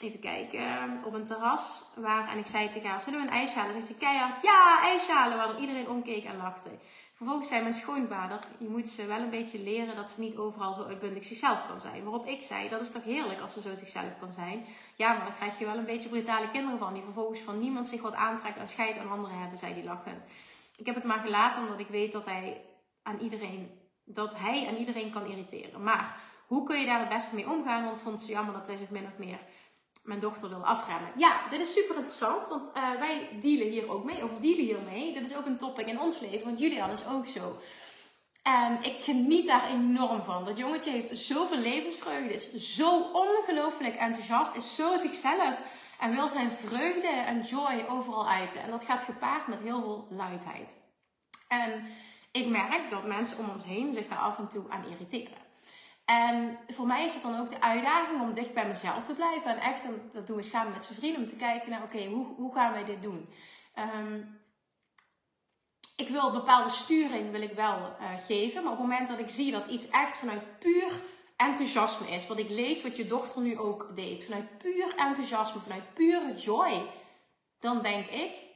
even kijken, op een terras. Waar, en ik zei tegen haar, zullen we een ijs halen? Zegt ze keihard, ja, ijs halen. Waardoor iedereen omkeek en lachte. Vervolgens zei mijn schoonvader, je moet ze wel een beetje leren dat ze niet overal zo uitbundig zichzelf kan zijn. Waarop ik zei, dat is toch heerlijk als ze zo zichzelf kan zijn. Ja, maar dan krijg je wel een beetje brutale kinderen van, die vervolgens van niemand zich wat aantrekken en scheid aan anderen hebben, zei die lachend. Ik heb het maar gelaten omdat ik weet dat hij aan iedereen, dat hij aan iedereen kan irriteren. Maar hoe kun je daar het beste mee omgaan? Want vond ze jammer dat hij zich min of meer mijn dochter wil afremmen. Ja, dit is super interessant, want uh, wij dealen hier ook mee, of dealen hiermee. Dit is ook een topic in ons leven, want Julian is ook zo. En ik geniet daar enorm van. Dat jongetje heeft zoveel levensvreugde, is zo ongelooflijk enthousiast, is zo zichzelf en wil zijn vreugde en joy overal uiten. En dat gaat gepaard met heel veel luidheid. En ik merk dat mensen om ons heen zich daar af en toe aan irriteren. En voor mij is het dan ook de uitdaging om dicht bij mezelf te blijven. En echt, dat doen we samen met zijn vrienden, om te kijken naar, oké, hoe, hoe gaan wij dit doen? Um, ik wil bepaalde sturing wil ik wel uh, geven. Maar op het moment dat ik zie dat iets echt vanuit puur enthousiasme is. Wat ik lees, wat je dochter nu ook deed. Vanuit puur enthousiasme, vanuit pure joy. Dan denk ik,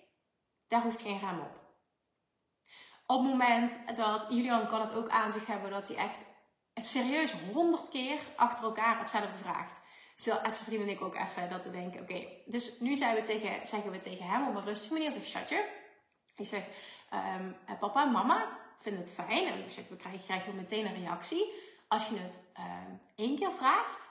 daar hoeft geen rem op. Op het moment dat Julian kan het ook aan zich hebben dat hij echt het serieus honderd keer achter elkaar hetzelfde vraagt. Zodat zijn vrienden en ik ook even dat te denken. Oké, dus nu zeggen we, tegen, zeggen we tegen hem op een rustige manier. Zeg, schatje. Ik zeg, um, papa en mama vinden het fijn. En zeg, we krijgen, meteen een reactie. Als je het um, één keer vraagt.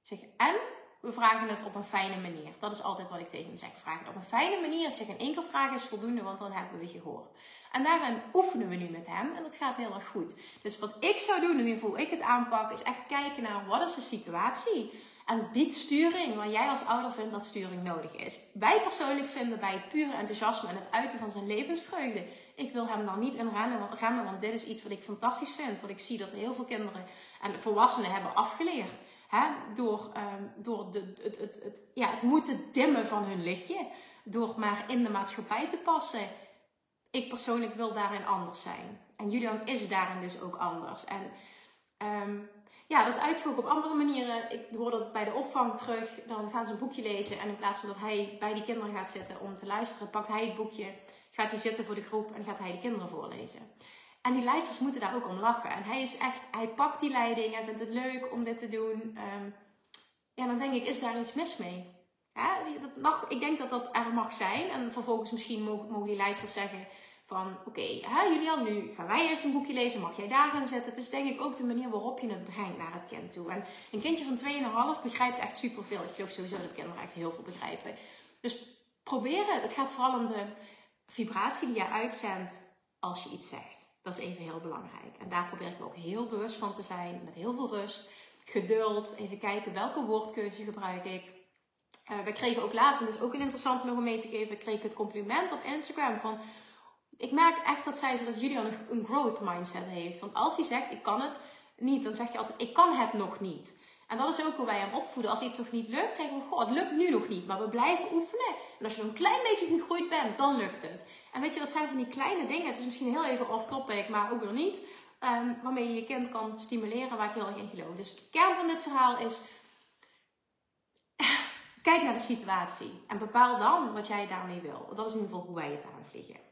Zeg, en we vragen het op een fijne manier. Dat is altijd wat ik tegen hem zeg. Vraag het op een fijne manier. Ik zeg, in één keer vragen is voldoende, want dan hebben we gehoord. En daarin oefenen we nu met hem en dat gaat heel erg goed. Dus wat ik zou doen, in ieder geval ik het aanpak, is echt kijken naar wat is de situatie. En bied sturing waar jij als ouder vindt dat sturing nodig is. Wij persoonlijk vinden bij pure enthousiasme en het uiten van zijn levensvreugde. Ik wil hem dan niet in remmen, want dit is iets wat ik fantastisch vind. Wat ik zie dat heel veel kinderen en volwassenen hebben afgeleerd. Hè? Door, um, door de, het, het, het, ja, het moeten dimmen van hun lichtje. Door maar in de maatschappij te passen ik persoonlijk wil daarin anders zijn. En Julian is daarin dus ook anders. En um, ja, dat op andere manieren. Ik hoor dat bij de opvang terug. Dan gaan ze een boekje lezen. En in plaats van dat hij bij die kinderen gaat zitten om te luisteren, pakt hij het boekje, gaat hij zitten voor de groep en gaat hij de kinderen voorlezen. En die leiders moeten daar ook om lachen. En hij is echt, hij pakt die leiding, hij vindt het leuk om dit te doen. Um, ja, dan denk ik, is daar iets mis mee? Ja, dat mag, ik denk dat dat er mag zijn. En vervolgens misschien mogen, die leiders zeggen Van oké, okay, Julian, nu gaan wij eerst een boekje lezen, mag jij daar gaan zetten? Het is denk ik ook de manier waarop je het brengt naar het kind toe. En een kindje van 2,5 begrijpt echt superveel. Ik geloof sowieso dat kinderen echt heel veel begrijpen. Dus probeer het. Het gaat vooral om de vibratie die je uitzendt als je iets zegt. Dat is even heel belangrijk. En daar probeer ik me ook heel bewust van te zijn. Met heel veel rust, geduld. Even kijken welke woordkeuze gebruik ik. Uh, we kregen ook laatst, en dat is ook een interessante nog om mee te geven, kreeg ik het compliment op Instagram van ik merk echt dat zij dat Julian een growth mindset heeft. Want als hij zegt ik kan het niet, dan zegt hij altijd ik kan het nog niet. En dat is ook hoe wij hem opvoeden. Als iets nog niet lukt, zeggen we, goh, het lukt nu nog niet, maar we blijven oefenen. En als je een klein beetje gegroeid bent, dan lukt het. En weet je, dat zijn van die kleine dingen. Het is misschien heel even off topic, maar ook weer niet. Um, waarmee je je kind kan stimuleren, waar ik heel erg in geloof. Dus de kern van dit verhaal is, kijk naar de situatie. En bepaal dan wat jij daarmee wil. Dat is in ieder geval hoe wij het aanvliegen.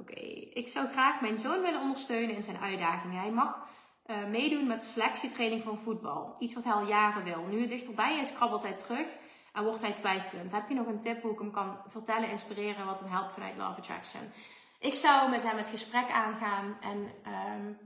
Oké, ik zou graag mijn zoon willen ondersteunen in zijn uitdagingen. Hij mag uh, meedoen met selectietraining van voetbal. Iets wat hij al jaren wil. Nu het dichterbij is, krabbelt hij terug en wordt hij twijfelend. Heb je nog een tip hoe ik hem kan vertellen, inspireren, wat hem helpt vanuit Love Attraction? Ik zou met hem het gesprek aangaan en um,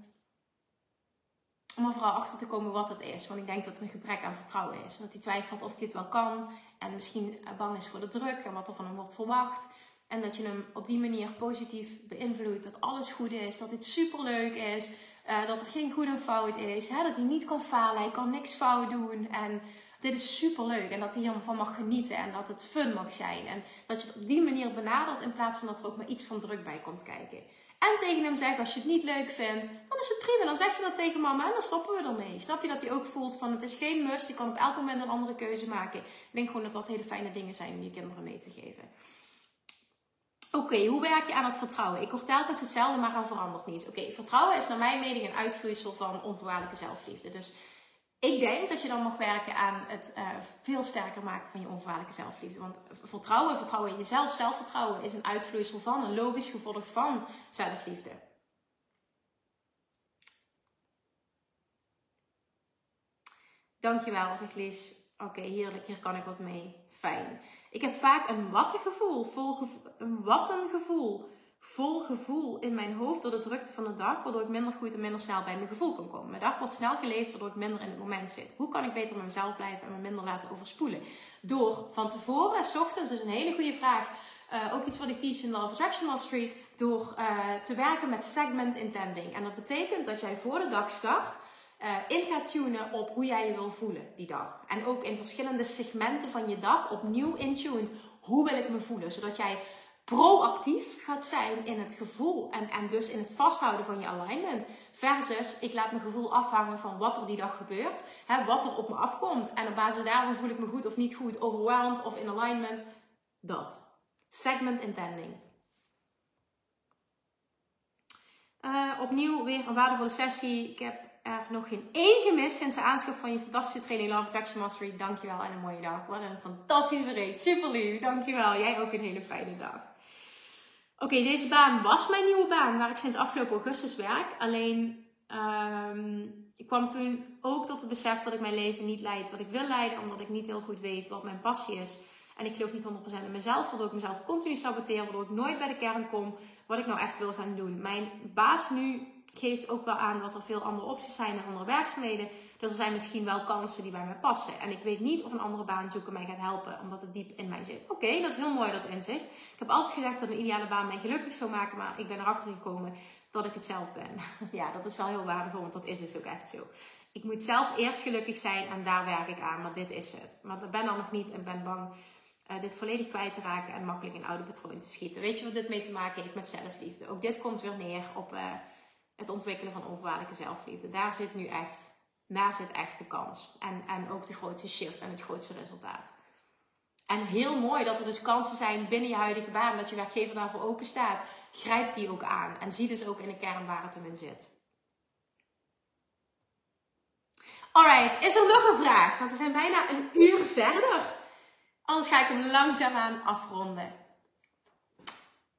om er vooral achter te komen wat het is. Want ik denk dat het een gebrek aan vertrouwen is. Dat hij twijfelt of hij het wel kan en misschien bang is voor de druk en wat er van hem wordt verwacht. En dat je hem op die manier positief beïnvloedt. Dat alles goed is. Dat het superleuk is. Uh, dat er geen goed en fout is. Hè? Dat hij niet kan falen. Hij kan niks fout doen. En dit is superleuk. En dat hij ervan mag genieten. En dat het fun mag zijn. En dat je het op die manier benadert. In plaats van dat er ook maar iets van druk bij komt kijken. En tegen hem zeggen, als je het niet leuk vindt, dan is het prima. Dan zeg je dat tegen mama en dan stoppen we ermee. Snap je dat hij ook voelt van, het is geen must. Je kan op elk moment een andere keuze maken. Ik denk gewoon dat dat hele fijne dingen zijn om je kinderen mee te geven. Oké, hoe werk je aan het vertrouwen? Ik hoor telkens hetzelfde, maar er verandert niet. Oké, vertrouwen is naar mijn mening een uitvloeisel van onvoorwaardelijke zelfliefde. Dus ik denk dat je dan mag werken aan het uh, veel sterker maken van je onvoorwaardelijke zelfliefde. Want vertrouwen, vertrouwen in jezelf, zelfvertrouwen is een uitvloeisel van, een logisch gevolg van zelfliefde. Dankjewel, zegt Lies. Oké, heerlijk, hier kan ik wat mee. Fijn. Ik heb vaak een wattengevoel, vol gevoel, een wattengevoel, vol gevoel in mijn hoofd door de drukte van de dag, waardoor ik minder goed en minder snel bij mijn gevoel kan komen. Mijn dag wordt snel geleefd, waardoor ik minder in het moment zit. Hoe kan ik beter met mezelf blijven en me minder laten overspoelen? Door van tevoren, s ochtends, dus een hele goede vraag, uh, ook iets wat ik teach in Love Attraction Mastery, door uh, te werken met segment intending. En dat betekent dat jij voor de dag start uh, in gaat tunen op hoe jij je wil voelen die dag. En ook in verschillende segmenten van je dag opnieuw intuned. Hoe wil ik me voelen? Zodat jij proactief gaat zijn in het gevoel en, en dus in het vasthouden van je alignment. Versus ik laat mijn gevoel afhangen van wat er die dag gebeurt. Hè, wat er op me afkomt. En op basis daarvan voel ik me goed of niet goed, overwhelmed of in alignment. Dat. Segment intending. Uh, opnieuw weer een waardevolle sessie. Ik heb er nog geen één gemist sinds de aanschaf van je fantastische training Love Attraction Mastery. Dankjewel en een mooie dag. Wat een fantastische bericht. Super lief. Dankjewel. Jij ook een hele fijne dag. Oké, deze baan was mijn nieuwe baan waar ik sinds afgelopen augustus werk. Alleen um, ik kwam toen ook tot het besef dat ik mijn leven niet leid wat ik wil leiden, omdat ik niet heel goed weet wat mijn passie is. En ik geloof niet 100% in mezelf, waardoor ik mezelf continu saboteer, waardoor ik nooit bij de kern kom wat ik nou echt wil gaan doen. Mijn baas nu geeft ook wel aan dat er veel andere opties zijn en andere werkzaamheden. Dus er zijn misschien wel kansen die bij mij passen. En ik weet niet of een andere baan zoeken mij gaat helpen, omdat het diep in mij zit. Oké, dat is heel mooi dat inzicht. Ik heb altijd gezegd dat een ideale baan mij gelukkig zou maken, maar ik ben erachter gekomen dat ik het zelf ben. ja, dat is wel heel waardevol, want dat is dus ook echt zo. Ik moet zelf eerst gelukkig zijn en daar werk ik aan, maar dit is het. Maar ik ben er nog niet en ben bang uh, dit volledig kwijt te raken en makkelijk in oude patronen te schieten. Weet je wat dit mee te maken heeft met zelfliefde? Ook dit komt weer neer op uh, het ontwikkelen van onvoorwaardelijke zelfliefde. Daar zit nu echt, daar zit echt de kans. En, en ook de grootste shift en het grootste resultaat. En heel mooi dat er dus kansen zijn binnen je huidige baan, dat je werkgever daarvoor open staat. Grijp die ook aan en zie dus ook in de kern waar het hem in zit. Alright, is er nog een vraag? Want we zijn bijna een uur verder. Anders ga ik hem langzaamaan afronden.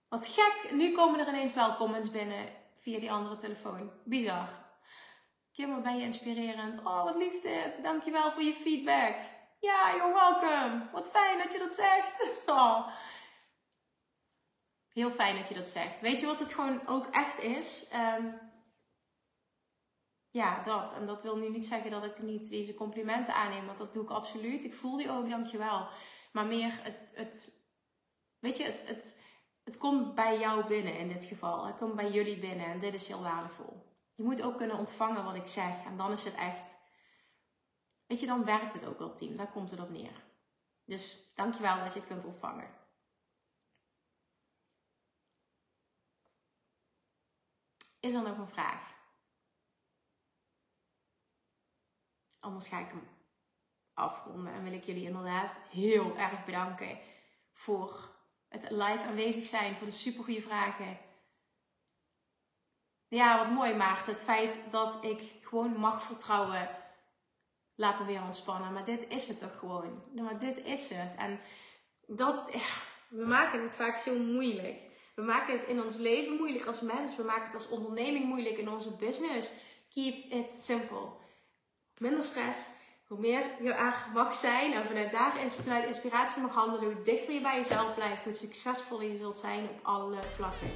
Wat gek, nu komen er ineens wel comments binnen via die andere telefoon. Bizar. Kim, wat ben je inspirerend. Oh, wat lief dit. Dankjewel voor je feedback. Ja, you're welcome. Wat fijn dat je dat zegt. Oh. Heel fijn dat je dat zegt. Weet je wat het gewoon ook echt is? Ehm, ja, dat. En dat wil nu niet zeggen dat ik niet deze complimenten aanneem, want dat doe ik absoluut. Ik voel die ook, dankjewel. Maar meer het, het weet je, het, het, het komt bij jou binnen in dit geval. Het komt bij jullie binnen en dit is heel waardevol. Je moet ook kunnen ontvangen wat ik zeg en dan is het echt, weet je, dan werkt het ook wel team. Daar komt het op neer. Dus dankjewel dat je het kunt ontvangen. Is er nog een vraag? Anders ga ik hem afronden en wil ik jullie inderdaad heel erg bedanken voor het live aanwezig zijn, voor de supergoeie vragen. Ja, wat mooi Maarten. Het feit dat ik gewoon mag vertrouwen, laat me weer ontspannen. Maar dit is het toch gewoon. Maar dit is het. En dat, we maken het vaak zo moeilijk. We maken het in ons leven moeilijk als mens. We maken het als onderneming moeilijk in onze business. Keep it simple. Minder stress, hoe meer je er mag zijn en vanuit daar inspiratie mag handelen, hoe dichter je bij jezelf blijft, hoe succesvoller je zult zijn op alle vlakken.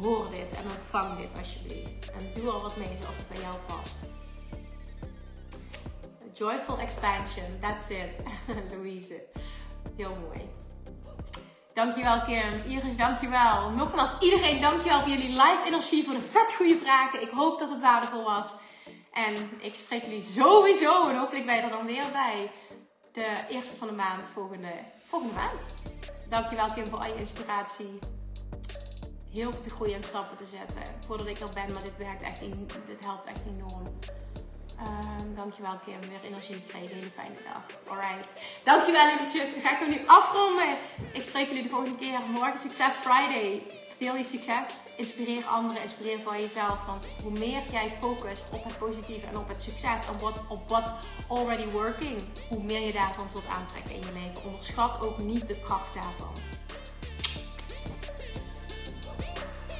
Hoor dit en ontvang dit alsjeblieft. En doe al wat mee zoals het bij jou past. Joyful expansion, that's it. Louise. Heel mooi. Dankjewel Kim. Iris, dankjewel. Nogmaals, iedereen dankjewel voor jullie live energie, voor de vet goede vragen. Ik hoop dat het waardevol was. En ik spreek jullie sowieso, en hopelijk ben je er dan weer bij, de eerste van de maand volgende, volgende maand. Dankjewel Kim voor al je inspiratie. Heel veel te groeien en stappen te zetten voordat ik er ben, maar dit werkt echt, dit helpt echt enorm. Um, dankjewel Kim, weer energie gekregen. Hele fijne dag. Alright. Dankjewel liefjes. Dan ga ik hem nu afronden. Ik spreek jullie de volgende keer. Morgen Success Friday deel je succes, inspireer anderen, inspireer van jezelf. Want hoe meer jij focust op het positieve en op het succes en op, wat already working, hoe meer je daarvan zult aantrekken in je leven. Onderschat ook niet de kracht daarvan.